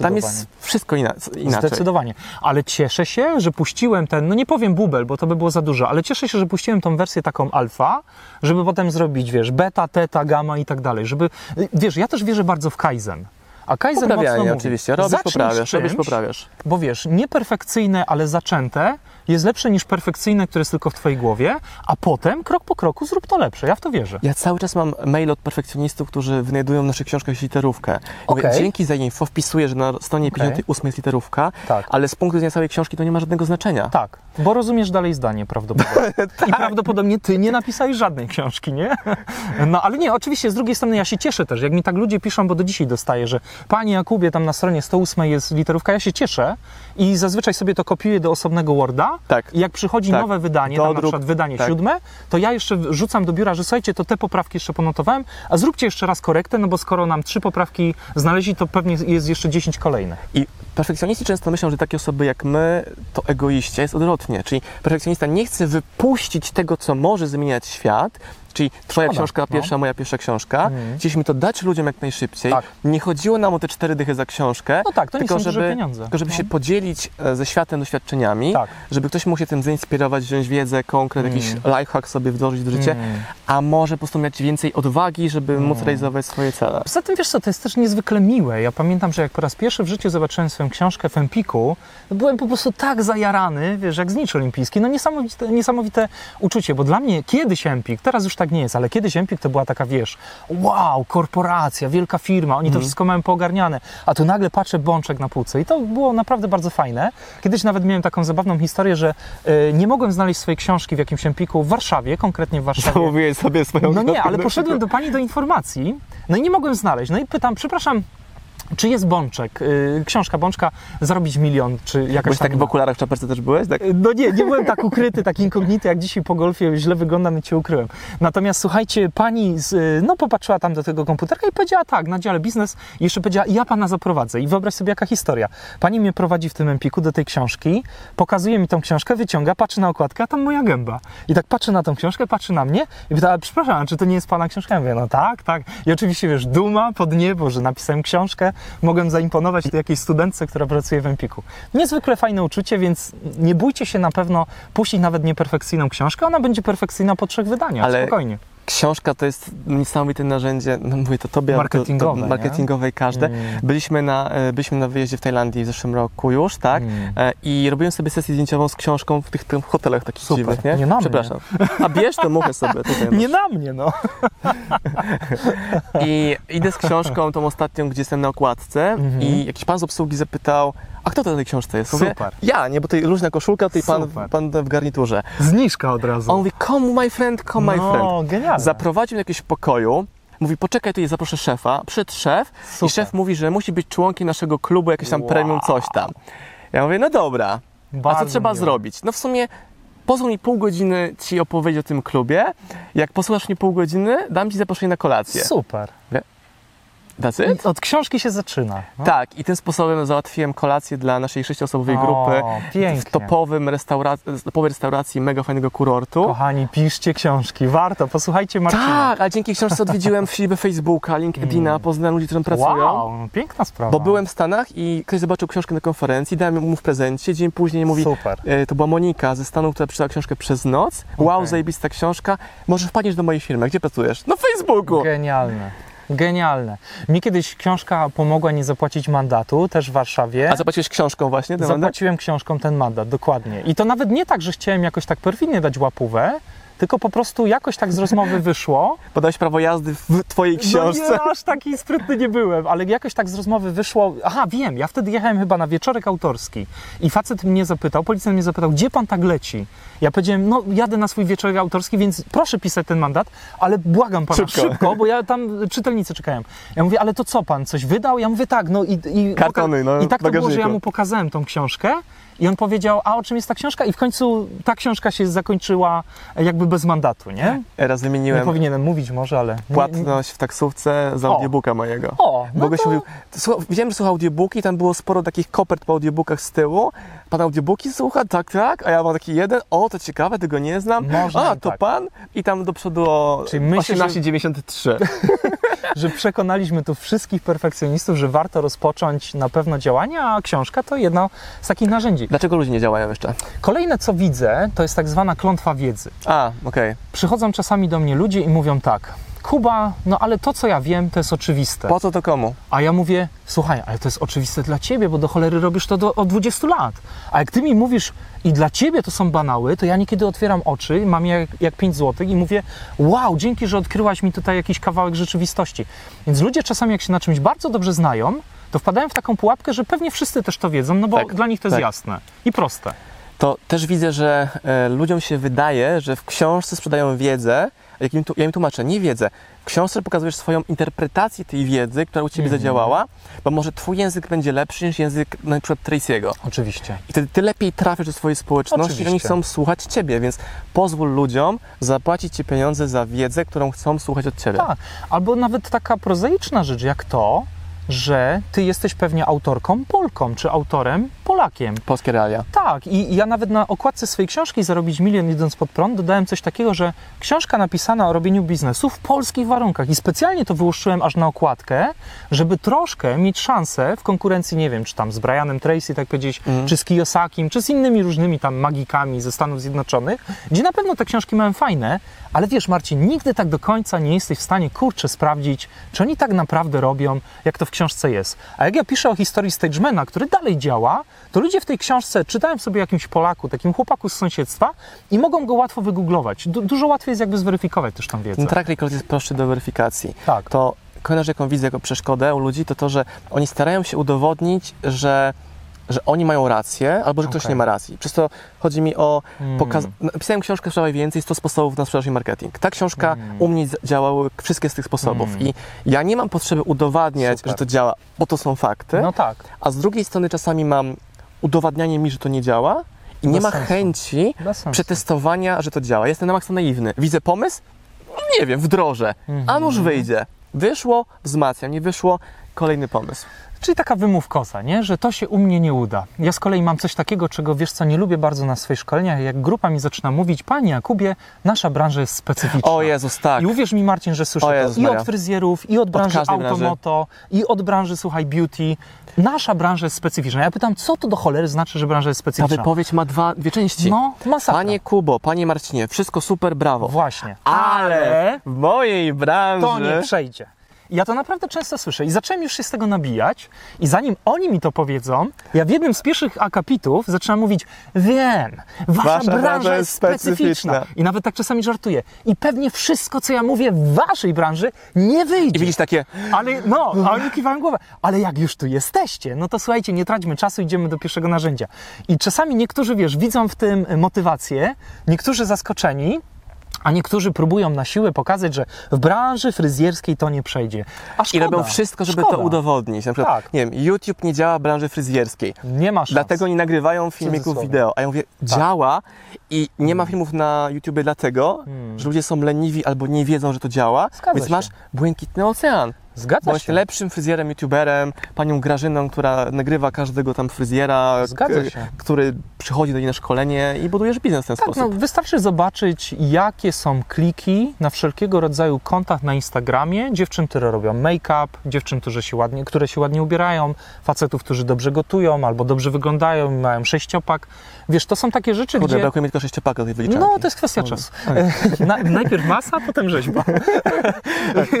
[SPEAKER 1] Tam jest wszystko ina- inaczej.
[SPEAKER 2] Zdecydowanie. Ale cieszę się, że puściłem ten, no nie powiem bubel, bo to by było za dużo, ale cieszę się, że puściłem tą wersję taką alfa, żeby potem zrobić, wiesz, beta, teta, gamma i tak dalej, żeby, wiesz, ja też wierzę bardzo w Kaizen. A Kaizen mocno mówi,
[SPEAKER 1] oczywiście. Robisz, poprawiasz, robisz,
[SPEAKER 2] czymś,
[SPEAKER 1] poprawiasz.
[SPEAKER 2] Bo wiesz, nieperfekcyjne, ale zaczęte jest lepsze niż perfekcyjne, które jest tylko w twojej głowie, a potem krok po kroku zrób to lepsze. Ja w to wierzę.
[SPEAKER 1] Ja cały czas mam mail od perfekcjonistów, którzy wynajdują w naszych książkach literówkę. Mówię,
[SPEAKER 2] Okej.
[SPEAKER 1] Dzięki za info, wpisuję, że na stronie
[SPEAKER 2] Okej.
[SPEAKER 1] 58 jest literówka,
[SPEAKER 2] Tak.
[SPEAKER 1] ale z punktu widzenia całej książki to nie ma żadnego znaczenia.
[SPEAKER 2] Tak, bo rozumiesz dalej zdanie prawdopodobnie. <laughs> I prawdopodobnie ty nie napisałeś żadnej książki, nie? <laughs> No ale nie, oczywiście z drugiej strony ja się cieszę też, jak mi tak ludzie piszą, bo do dzisiaj dostaję, że Panie Jakubie, tam na stronie 108 jest literówka, ja się cieszę i zazwyczaj sobie to kopiuję do osobnego Worda
[SPEAKER 1] Tak.
[SPEAKER 2] i jak przychodzi
[SPEAKER 1] Tak.
[SPEAKER 2] nowe wydanie, tam na przykład wydanie
[SPEAKER 1] Tak.
[SPEAKER 2] siódme, to ja jeszcze rzucam do biura, że słuchajcie, to te poprawki jeszcze ponotowałem, a zróbcie jeszcze raz korektę, no bo skoro nam trzy poprawki znaleźli, to pewnie jest jeszcze 10 kolejnych.
[SPEAKER 1] I perfekcjoniści często myślą, że takie osoby jak my to egoiści, a jest odwrotnie. Czyli perfekcjonista nie chce wypuścić tego, co może zmieniać świat, czyli twoja
[SPEAKER 2] Szkoda,
[SPEAKER 1] książka
[SPEAKER 2] no.
[SPEAKER 1] pierwsza, moja pierwsza książka.
[SPEAKER 2] Mhm.
[SPEAKER 1] Chcieliśmy to dać ludziom jak najszybciej.
[SPEAKER 2] Tak.
[SPEAKER 1] Nie chodziło nam o te cztery dychy za książkę,
[SPEAKER 2] No tak, to nie
[SPEAKER 1] tylko żeby,
[SPEAKER 2] pieniądze.
[SPEAKER 1] tylko żeby
[SPEAKER 2] No.
[SPEAKER 1] się podzielić e, ze światem doświadczeniami,
[SPEAKER 2] Tak.
[SPEAKER 1] żeby ktoś mógł się tym zainspirować, wziąć wiedzę, konkret,
[SPEAKER 2] Mm.
[SPEAKER 1] jakiś lifehack sobie wdrożyć w życie,
[SPEAKER 2] Mm.
[SPEAKER 1] a może po prostu mieć więcej odwagi, żeby móc realizować swoje cele.
[SPEAKER 2] Poza tym, wiesz co, to jest też niezwykle miłe. Ja pamiętam, że jak po raz pierwszy w życiu zobaczyłem swoją książkę w Empiku, byłem po prostu tak zajarany, wiesz, jak znicz olimpijski. No niesamowite, niesamowite uczucie, bo dla mnie kiedyś Empik, teraz już tak nie jest, ale kiedyś Empik to była taka, wiesz, wow, korporacja, wielka firma, oni to wszystko mają poogarniane, a tu nagle patrzę Bączek na półce i to było naprawdę bardzo fajne. Kiedyś nawet miałem taką zabawną historię, że e, nie mogłem znaleźć swojej książki w jakimś Empiku w Warszawie, konkretnie w Warszawie.
[SPEAKER 1] Zamówiłeś sobie swoją
[SPEAKER 2] No nie, ale poszedłem do pani do informacji, no i nie mogłem znaleźć. No i pytam, przepraszam, czy jest Bączek, y, książka Bączka, zarobić milion, czy jakaś
[SPEAKER 1] Byłeś
[SPEAKER 2] tam
[SPEAKER 1] tak w okularach w też byłeś? Tak?
[SPEAKER 2] no nie, nie byłem tak ukryty, tak inkognity, jak dzisiaj po golfie źle wyglądam i cię ukryłem. Natomiast słuchajcie, pani z, y, no popatrzyła tam do tego komputerka i powiedziała tak, na dziale biznes jeszcze powiedziała, ja pana zaprowadzę. I wyobraź sobie, jaka historia. Pani mnie prowadzi w tym empiku do tej książki, pokazuje mi tą książkę, wyciąga, patrzy na okładkę, a tam moja gęba. I tak patrzy na tą książkę, patrzy na mnie i pyta, przepraszam, czy to nie jest pana książka? Ja mówię, no tak, tak. I oczywiście, wiesz, duma pod niebo, że napisałem książkę, mogłem zaimponować jakiejś studentce, która pracuje w Empiku. Niezwykle fajne uczucie, więc nie bójcie się na pewno puścić nawet nieperfekcyjną książkę, ona będzie perfekcyjna po trzech wydaniach,
[SPEAKER 1] Ale
[SPEAKER 2] spokojnie.
[SPEAKER 1] Książka to jest niesamowite narzędzie, no mówię to tobie, to-
[SPEAKER 2] Marketingowe,
[SPEAKER 1] to,
[SPEAKER 2] nie?
[SPEAKER 1] i każde.
[SPEAKER 2] Mm.
[SPEAKER 1] Byliśmy, na, e, byliśmy na wyjeździe w Tajlandii w zeszłym roku już, tak?
[SPEAKER 2] Mm.
[SPEAKER 1] E, I robiłem sobie sesję zdjęciową z książką w tych, tych hotelach takich
[SPEAKER 2] Super.
[SPEAKER 1] dziwnych, nie?
[SPEAKER 2] Nie na mnie.
[SPEAKER 1] Przepraszam. A bierz to muchę sobie tutaj.
[SPEAKER 2] Nie na mnie, no.
[SPEAKER 1] I idę z książką, tą ostatnią, gdzie jestem na okładce
[SPEAKER 2] Mhm.
[SPEAKER 1] i jakiś pan z obsługi zapytał, a kto to na tej książce jest? Mówię,
[SPEAKER 2] Super.
[SPEAKER 1] ja, nie, bo tutaj luźna koszulka, tutaj pan,
[SPEAKER 2] Super.
[SPEAKER 1] pan w garniturze.
[SPEAKER 2] Zniżka od razu.
[SPEAKER 1] On mówi, come my friend, come my friend.
[SPEAKER 2] no, genialne.
[SPEAKER 1] Zaprowadził do jakiegoś pokoju, mówi, poczekaj, tu jest, zaproszę szefa. Przyszedł szef
[SPEAKER 2] Super.
[SPEAKER 1] i szef mówi, że musi być członkiem naszego klubu, jakieś tam
[SPEAKER 2] Wow.
[SPEAKER 1] premium coś tam. Ja mówię, no dobra, a co
[SPEAKER 2] Bardzo
[SPEAKER 1] trzeba
[SPEAKER 2] miłe.
[SPEAKER 1] zrobić? No w sumie pozwól mi pół godziny ci opowiedzieć o tym klubie. Jak posłuchasz mnie pół godziny, dam ci zaproszenie na kolację.
[SPEAKER 2] Super.
[SPEAKER 1] That's it?
[SPEAKER 2] Od książki się zaczyna. No.
[SPEAKER 1] Tak, i tym sposobem załatwiłem kolację dla naszej sześcioosobowej grupy
[SPEAKER 2] pięknie.
[SPEAKER 1] w topowym topowej restauracji mega fajnego kurortu.
[SPEAKER 2] Kochani, piszcie książki. Warto, posłuchajcie Marcina.
[SPEAKER 1] Tak, a dzięki książce odwiedziłem w siebie Facebooka, LinkedIna, poznałem ludzi, którzy tam pracują.
[SPEAKER 2] Mm. Wow, no, piękna sprawa.
[SPEAKER 1] Bo byłem w Stanach i ktoś zobaczył książkę na konferencji, dałem mu w prezencie, dzień później mówi,
[SPEAKER 2] Super.
[SPEAKER 1] e, to była Monika ze Stanów, która przeczytała książkę przez noc. Wow,
[SPEAKER 2] Okej.
[SPEAKER 1] zajebista książka, może wpadniesz do mojej firmy, gdzie pracujesz? No Facebooku!
[SPEAKER 2] Genialne. Genialne. Mi kiedyś książka pomogła nie zapłacić mandatu, też w Warszawie.
[SPEAKER 1] A zapłaciłeś książką właśnie? ten mandat?
[SPEAKER 2] Zapłaciłem książką ten mandat, dokładnie. I to nawet nie tak, że chciałem jakoś tak perfidnie dać łapówę, tylko po prostu jakoś tak z rozmowy wyszło.
[SPEAKER 1] Podałeś prawo jazdy w twojej książce.
[SPEAKER 2] No nie, aż taki sprytny nie byłem, ale jakoś tak z rozmowy wyszło. Aha, wiem, ja wtedy jechałem chyba na wieczorek autorski i facet mnie zapytał, policjant mnie zapytał, gdzie pan tak leci? Ja powiedziałem, no jadę na swój wieczorek autorski, więc proszę pisać ten mandat, ale błagam pana
[SPEAKER 1] Szybko.
[SPEAKER 2] szybko, bo ja tam czytelnicy czekają. Ja mówię, ale to co pan, coś wydał? Ja mówię, tak, no i... i
[SPEAKER 1] Kartony, no,
[SPEAKER 2] I tak to było, że ja
[SPEAKER 1] bagażniku.
[SPEAKER 2] mu pokazałem tą książkę i on powiedział, a o czym jest ta książka? I w końcu ta książka się zakończyła jakby bez mandatu, nie?
[SPEAKER 1] Raz
[SPEAKER 2] Nie
[SPEAKER 1] wymieniłem
[SPEAKER 2] powinienem mówić może, ale... Nie,
[SPEAKER 1] płatność w taksówce za
[SPEAKER 2] O.
[SPEAKER 1] audiobooka mojego.
[SPEAKER 2] O, no
[SPEAKER 1] ogóle
[SPEAKER 2] to...
[SPEAKER 1] mówił, widziałem, że słucha audiobooki, tam było sporo takich kopert po audiobookach z tyłu. Pan audiobooki słucha? Tak, tak. A ja mam taki jeden, o, to ciekawe, tego nie znam.
[SPEAKER 2] Można
[SPEAKER 1] A, to
[SPEAKER 2] tak.
[SPEAKER 1] pan? I tam do przodu o
[SPEAKER 2] Czyli myślisz, że-
[SPEAKER 1] 18,93. <laughs> <laughs>
[SPEAKER 2] że przekonaliśmy tu wszystkich perfekcjonistów, że warto rozpocząć na pewno działania, a książka to jedno z takich narzędzi.
[SPEAKER 1] Dlaczego ludzie nie działają jeszcze?
[SPEAKER 2] Kolejne, co widzę, to jest tak zwana klątwa wiedzy.
[SPEAKER 1] A, okej.
[SPEAKER 2] Przychodzą czasami do mnie ludzie i mówią tak, Kuba, no ale to, co ja wiem, to jest oczywiste.
[SPEAKER 1] Po co to komu?
[SPEAKER 2] A ja mówię, słuchaj, ale to jest oczywiste dla ciebie, bo do cholery robisz to do, od 20 lat. A jak ty mi mówisz i dla ciebie to są banały, to ja niekiedy otwieram oczy, mam jak, jak 5 zł i mówię, wow, dzięki, że odkryłaś mi tutaj jakiś kawałek rzeczywistości. Więc ludzie czasami, jak się na czymś bardzo dobrze znają, to wpadają w taką pułapkę, że pewnie wszyscy też to wiedzą, no bo
[SPEAKER 1] Tak,
[SPEAKER 2] dla nich to jest
[SPEAKER 1] tak.
[SPEAKER 2] jasne i proste.
[SPEAKER 1] To też widzę, że e, ludziom się wydaje, że w książce sprzedają wiedzę, jak im tu, ja im tłumaczę, nie wiedzę. W książce pokazujesz swoją interpretację tej wiedzy, która u Ciebie
[SPEAKER 2] Mhm.
[SPEAKER 1] zadziałała, bo może Twój język będzie lepszy niż język na przykład Tracy'ego.
[SPEAKER 2] Oczywiście.
[SPEAKER 1] I wtedy Ty lepiej trafisz do swojej społeczności,
[SPEAKER 2] Oczywiście.
[SPEAKER 1] oni chcą słuchać Ciebie, więc pozwól ludziom zapłacić Ci pieniądze za wiedzę, którą chcą słuchać od Ciebie.
[SPEAKER 2] Tak, albo nawet taka prozaiczna rzecz jak to, że ty jesteś pewnie autorką Polką, czy autorem Polakiem.
[SPEAKER 1] Polskie realia.
[SPEAKER 2] Tak, i ja nawet na okładce swojej książki Zarobić milion idąc pod prąd dodałem coś takiego, że książka napisana o robieniu biznesu w polskich warunkach i specjalnie to wyłuszczyłem aż na okładkę, żeby troszkę mieć szansę w konkurencji, nie wiem, czy tam z Brianem Tracy, tak powiedzieć,
[SPEAKER 1] Mhm.
[SPEAKER 2] czy z Kiyosakim, czy z innymi różnymi tam magikami ze Stanów Zjednoczonych, gdzie na pewno te książki mają fajne, ale wiesz Marcin, nigdy tak do końca nie jesteś w stanie, kurczę, sprawdzić, czy oni tak naprawdę robią, jak to w książce jest. A jak ja piszę o historii Stagemana, który dalej działa, to ludzie w tej książce czytają sobie jakimś Polaku, takim chłopaku z sąsiedztwa i mogą go łatwo wygooglować. Du- dużo łatwiej jest jakby zweryfikować też tą wiedzę.
[SPEAKER 1] Ten track record jest prostszy do weryfikacji.
[SPEAKER 2] Tak.
[SPEAKER 1] To kolejna rzecz, jaką widzę jako przeszkodę u ludzi, to to, że oni starają się udowodnić, że, że oni mają rację, albo że ktoś
[SPEAKER 2] Okej.
[SPEAKER 1] nie ma racji. Przez to chodzi mi o
[SPEAKER 2] Mm.
[SPEAKER 1] pokaz... Napisałem książkę Sprzedawaj Więcej, 100 sposobów na sprzedaż i marketing. Ta książka
[SPEAKER 2] Mm.
[SPEAKER 1] u mnie działały wszystkie z tych sposobów
[SPEAKER 2] Mm.
[SPEAKER 1] i ja nie mam potrzeby udowadniać,
[SPEAKER 2] Super.
[SPEAKER 1] że to działa, bo to są fakty,
[SPEAKER 2] No tak.
[SPEAKER 1] a z drugiej strony czasami mam udowadnianie mi, że to nie działa i nie
[SPEAKER 2] Bez
[SPEAKER 1] ma
[SPEAKER 2] sensu.
[SPEAKER 1] chęci przetestowania, że to działa. Jestem na maksa naiwny. Widzę pomysł? No Nie wiem, wdrożę. A nuż wyjdzie. Wyszło, wzmacniam. Nie wyszło, kolejny pomysł.
[SPEAKER 2] Czyli taka wymówkoza, nie? że to się u mnie nie uda. Ja z kolei mam coś takiego, czego wiesz co, nie lubię bardzo na swoich szkoleniach, jak grupa mi zaczyna mówić, panie Jakubie, nasza branża jest specyficzna.
[SPEAKER 1] O Jezus, tak.
[SPEAKER 2] I uwierz mi Marcin, że słyszę
[SPEAKER 1] O
[SPEAKER 2] to
[SPEAKER 1] Jezus
[SPEAKER 2] i
[SPEAKER 1] Maria.
[SPEAKER 2] od fryzjerów, i od branży
[SPEAKER 1] branży.
[SPEAKER 2] automoto, i od branży, słuchaj, beauty. Nasza branża jest specyficzna. Ja pytam, co to do cholery znaczy, że branża jest
[SPEAKER 1] Ta
[SPEAKER 2] specyficzna?
[SPEAKER 1] wypowiedź ma dwa, dwie części.
[SPEAKER 2] No, masakra.
[SPEAKER 1] Panie Kubo, panie Marcinie, wszystko super, brawo.
[SPEAKER 2] Właśnie.
[SPEAKER 1] Ale w mojej branży...
[SPEAKER 2] to nie przejdzie. Ja to naprawdę często słyszę i zacząłem już się z tego nabijać i zanim oni mi to powiedzą, ja w jednym z pierwszych akapitów zaczynam mówić, wiem, wasza,
[SPEAKER 1] Wasza
[SPEAKER 2] branża, jest specyficzna.
[SPEAKER 1] specyficzna.
[SPEAKER 2] I nawet tak czasami żartuję. I pewnie wszystko, co ja mówię w waszej branży, nie wyjdzie.
[SPEAKER 1] I widzisz takie,
[SPEAKER 2] Ale no, a oni kiwają głowę. Ale jak już tu jesteście, no to słuchajcie, nie traćmy czasu, idziemy do pierwszego narzędzia. I czasami niektórzy, wiesz, widzą w tym motywację, niektórzy zaskoczeni, a niektórzy próbują na siłę pokazać, że w branży fryzjerskiej to nie przejdzie. A
[SPEAKER 1] i
[SPEAKER 2] szkoda,
[SPEAKER 1] robią wszystko, żeby
[SPEAKER 2] szkoda.
[SPEAKER 1] to udowodnić. Na przykład,
[SPEAKER 2] Tak.
[SPEAKER 1] nie wiem, YouTube nie działa w branży fryzjerskiej.
[SPEAKER 2] Nie ma szans.
[SPEAKER 1] Dlatego nie nagrywają filmików wideo. A ja mówię, działa i nie ma filmów na YouTubie dlatego,
[SPEAKER 2] Hmm.
[SPEAKER 1] że ludzie są leniwi albo nie wiedzą, że to działa,
[SPEAKER 2] Zgadza
[SPEAKER 1] więc
[SPEAKER 2] się.
[SPEAKER 1] masz błękitny ocean.
[SPEAKER 2] Zgadza
[SPEAKER 1] Bądź
[SPEAKER 2] się.
[SPEAKER 1] lepszym fryzjerem, youtuberem, panią Grażyną, która nagrywa każdego tam fryzjera,
[SPEAKER 2] Zgadza się.
[SPEAKER 1] który przychodzi do niej na szkolenie i budujesz biznes w ten
[SPEAKER 2] Tak, no,
[SPEAKER 1] sposób.
[SPEAKER 2] wystarczy zobaczyć, jakie są kliki na wszelkiego rodzaju kontach na Instagramie. Dziewczyn, które robią make-up, dziewczyn, które się, ładnie, które się ładnie ubierają, facetów, którzy dobrze gotują albo dobrze wyglądają, mają sześciopak. Wiesz, to są takie rzeczy,
[SPEAKER 1] Kurde,
[SPEAKER 2] gdzie...
[SPEAKER 1] brakuje mi tylko sześciopaka tej wyliczanki.
[SPEAKER 2] No, to jest kwestia czasu. Na, najpierw masa, potem rzeźba.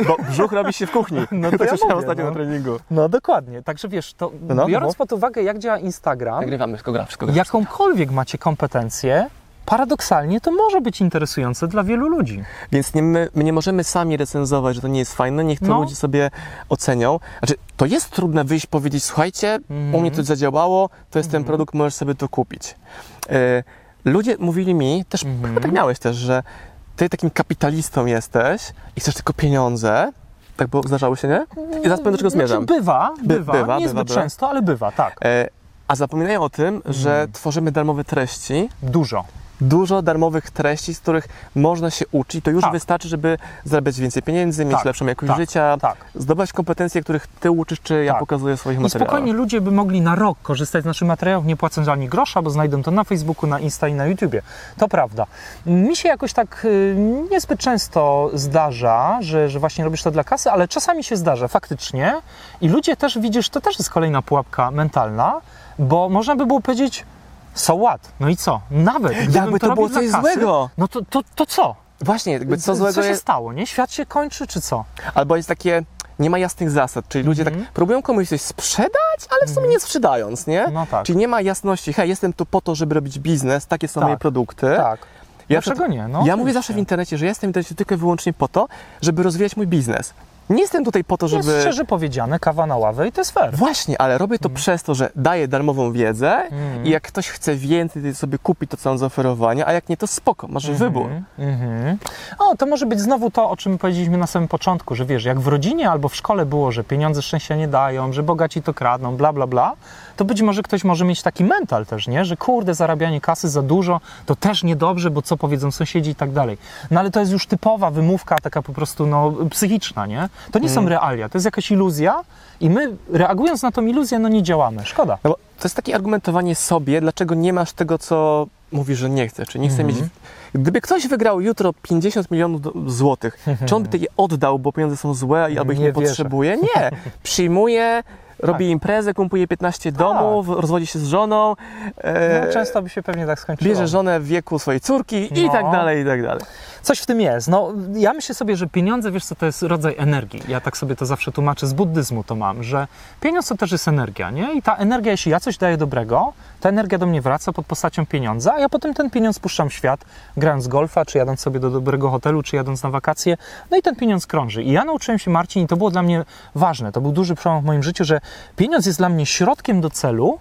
[SPEAKER 1] Bo brzuch robi się w kuchni.
[SPEAKER 2] No to
[SPEAKER 1] to
[SPEAKER 2] ja mówię,
[SPEAKER 1] ostatnio
[SPEAKER 2] no.
[SPEAKER 1] na treningu.
[SPEAKER 2] No dokładnie. Także wiesz, to
[SPEAKER 1] No,
[SPEAKER 2] biorąc
[SPEAKER 1] no.
[SPEAKER 2] pod uwagę, jak działa Instagram,
[SPEAKER 1] Nagrywamy, wszystko gra, wszystko gra.
[SPEAKER 2] jakąkolwiek macie kompetencję, paradoksalnie to może być interesujące dla wielu ludzi.
[SPEAKER 1] Więc nie, my, my nie możemy sami recenzować, że to nie jest fajne, niech to
[SPEAKER 2] No.
[SPEAKER 1] ludzie sobie ocenią. Znaczy, to jest trudne wyjść, powiedzieć, słuchajcie,
[SPEAKER 2] Mhm.
[SPEAKER 1] u mnie to zadziałało, to jest ten produkt, możesz sobie to kupić. E, ludzie mówili mi, też
[SPEAKER 2] Mhm.
[SPEAKER 1] chyba tak miałeś też, że ty takim kapitalistą jesteś i chcesz tylko pieniądze. Tak było, zdarzało się, nie? I zaraz powiem, do czego zmierzam.
[SPEAKER 2] Znaczy, bywa,
[SPEAKER 1] By-
[SPEAKER 2] bywa,
[SPEAKER 1] bywa,
[SPEAKER 2] niezbyt
[SPEAKER 1] bywa, bywa.
[SPEAKER 2] często, ale bywa, tak.
[SPEAKER 1] E, a zapominają o tym, że
[SPEAKER 2] Mhm.
[SPEAKER 1] tworzymy darmowe treści,
[SPEAKER 2] Dużo.
[SPEAKER 1] Dużo darmowych treści, z których można się uczyć. To już
[SPEAKER 2] Tak.
[SPEAKER 1] wystarczy, żeby zarabiać więcej pieniędzy, mieć
[SPEAKER 2] Tak,
[SPEAKER 1] lepszą jakość
[SPEAKER 2] tak,
[SPEAKER 1] życia,
[SPEAKER 2] tak.
[SPEAKER 1] zdobywać kompetencje, których ty uczysz, czy ja
[SPEAKER 2] Tak.
[SPEAKER 1] pokazuję w swoich
[SPEAKER 2] I
[SPEAKER 1] materiałach.
[SPEAKER 2] spokojnie ludzie by mogli na rok korzystać z naszych materiałów, nie płacąc ani grosza, bo znajdą to na Facebooku, na Insta i na YouTubie. To prawda. Mi się jakoś tak y, niezbyt często zdarza, że, że właśnie robisz to dla kasy, ale czasami się zdarza faktycznie. I ludzie też, widzisz, to też jest kolejna pułapka mentalna, bo można by było powiedzieć, so what? No i co? Nawet
[SPEAKER 1] Jakby to
[SPEAKER 2] robił
[SPEAKER 1] było coś
[SPEAKER 2] kasy,
[SPEAKER 1] złego.
[SPEAKER 2] No to, to, to co?
[SPEAKER 1] Właśnie, jakby co złego
[SPEAKER 2] się
[SPEAKER 1] jest,
[SPEAKER 2] stało, nie? Świat się kończy, czy co?
[SPEAKER 1] albo jest takie, nie ma jasnych zasad, czyli ludzie
[SPEAKER 2] Mhm.
[SPEAKER 1] tak próbują komuś coś sprzedać, ale w sumie nie sprzedając, nie?
[SPEAKER 2] No tak.
[SPEAKER 1] Czyli nie ma jasności, hej, jestem tu po to, żeby robić biznes, takie są
[SPEAKER 2] Tak.
[SPEAKER 1] moje produkty.
[SPEAKER 2] Tak.
[SPEAKER 1] Ja
[SPEAKER 2] Dlaczego nie? No,
[SPEAKER 1] ja mówię zawsze w internecie, że jestem w internecie tylko i wyłącznie po to, żeby rozwijać mój biznes. Nie jestem tutaj po to,
[SPEAKER 2] Jest
[SPEAKER 1] żeby...
[SPEAKER 2] szczerze powiedziane, kawa na ławę i to jest fair.
[SPEAKER 1] Właśnie, ale robię to przez to, że daję darmową wiedzę
[SPEAKER 2] Mhm.
[SPEAKER 1] i jak ktoś chce więcej, to sobie kupi to, co mam zaoferowania, a jak nie, to spoko, masz wybór.
[SPEAKER 2] Mhm. O, to może być znowu to, o czym powiedzieliśmy na samym początku, że wiesz, jak w rodzinie albo w szkole było, że pieniądze szczęścia nie dają, że bogaci to kradną, bla, bla, bla, to być może ktoś może mieć taki mental też, nie? Że kurde, zarabianie kasy za dużo, to też niedobrze, bo co powiedzą sąsiedzi i tak dalej. No ale to jest już typowa wymówka, taka po prostu, no, psychiczna, nie? To nie są realia, to jest jakaś iluzja i my, reagując na tą iluzję, no nie działamy. Szkoda.
[SPEAKER 1] No bo to jest takie argumentowanie sobie, dlaczego nie masz tego, co mówisz, że nie chcesz, czy nie chce
[SPEAKER 2] Mhm.
[SPEAKER 1] mieć... Gdyby ktoś wygrał jutro 50 milionów złotych, <laughs> czy on by je oddał, bo pieniądze są złe i albo ich nie,
[SPEAKER 2] Nie
[SPEAKER 1] potrzebuje? Nie. <laughs> Przyjmuje, robi imprezę, kumpuje 15 domów, rozwodzi się z żoną, e,
[SPEAKER 2] No, często by się pewnie tak skończyło.
[SPEAKER 1] bierze żonę w wieku swojej córki i
[SPEAKER 2] No.
[SPEAKER 1] tak dalej, i tak dalej.
[SPEAKER 2] Coś w tym jest. No, ja myślę sobie, że pieniądze, wiesz co, to jest rodzaj energii. Ja tak sobie to zawsze tłumaczę, z buddyzmu to mam, że pieniądz to też jest energia, nie? I ta energia, jeśli ja coś daję dobrego, ta energia do mnie wraca pod postacią pieniądza, a ja potem ten pieniądz puszczam w świat, grając golfa, czy jadąc sobie do dobrego hotelu, czy jadąc na wakacje, no i ten pieniądz krąży. I ja nauczyłem się, Marcin, i to było dla mnie ważne, to był duży przełom w moim życiu, że pieniądz jest dla mnie środkiem do celu,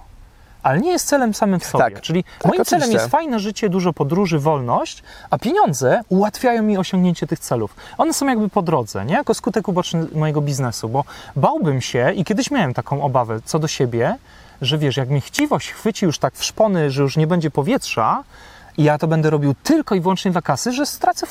[SPEAKER 2] ale nie jest celem samym w sobie.
[SPEAKER 1] Tak.
[SPEAKER 2] Czyli
[SPEAKER 1] Tak,
[SPEAKER 2] moim celem
[SPEAKER 1] oczywiście.
[SPEAKER 2] jest fajne życie, dużo podróży, wolność, a pieniądze ułatwiają mi osiągnięcie tych celów. One są jakby po drodze, nie? Jako skutek uboczny mojego biznesu, bo bałbym się i kiedyś miałem taką obawę co do siebie, że wiesz, jak mnie chciwość chwyci już tak w szpony, że już nie będzie powietrza i ja to będę robił tylko i wyłącznie dla kasy, że stracę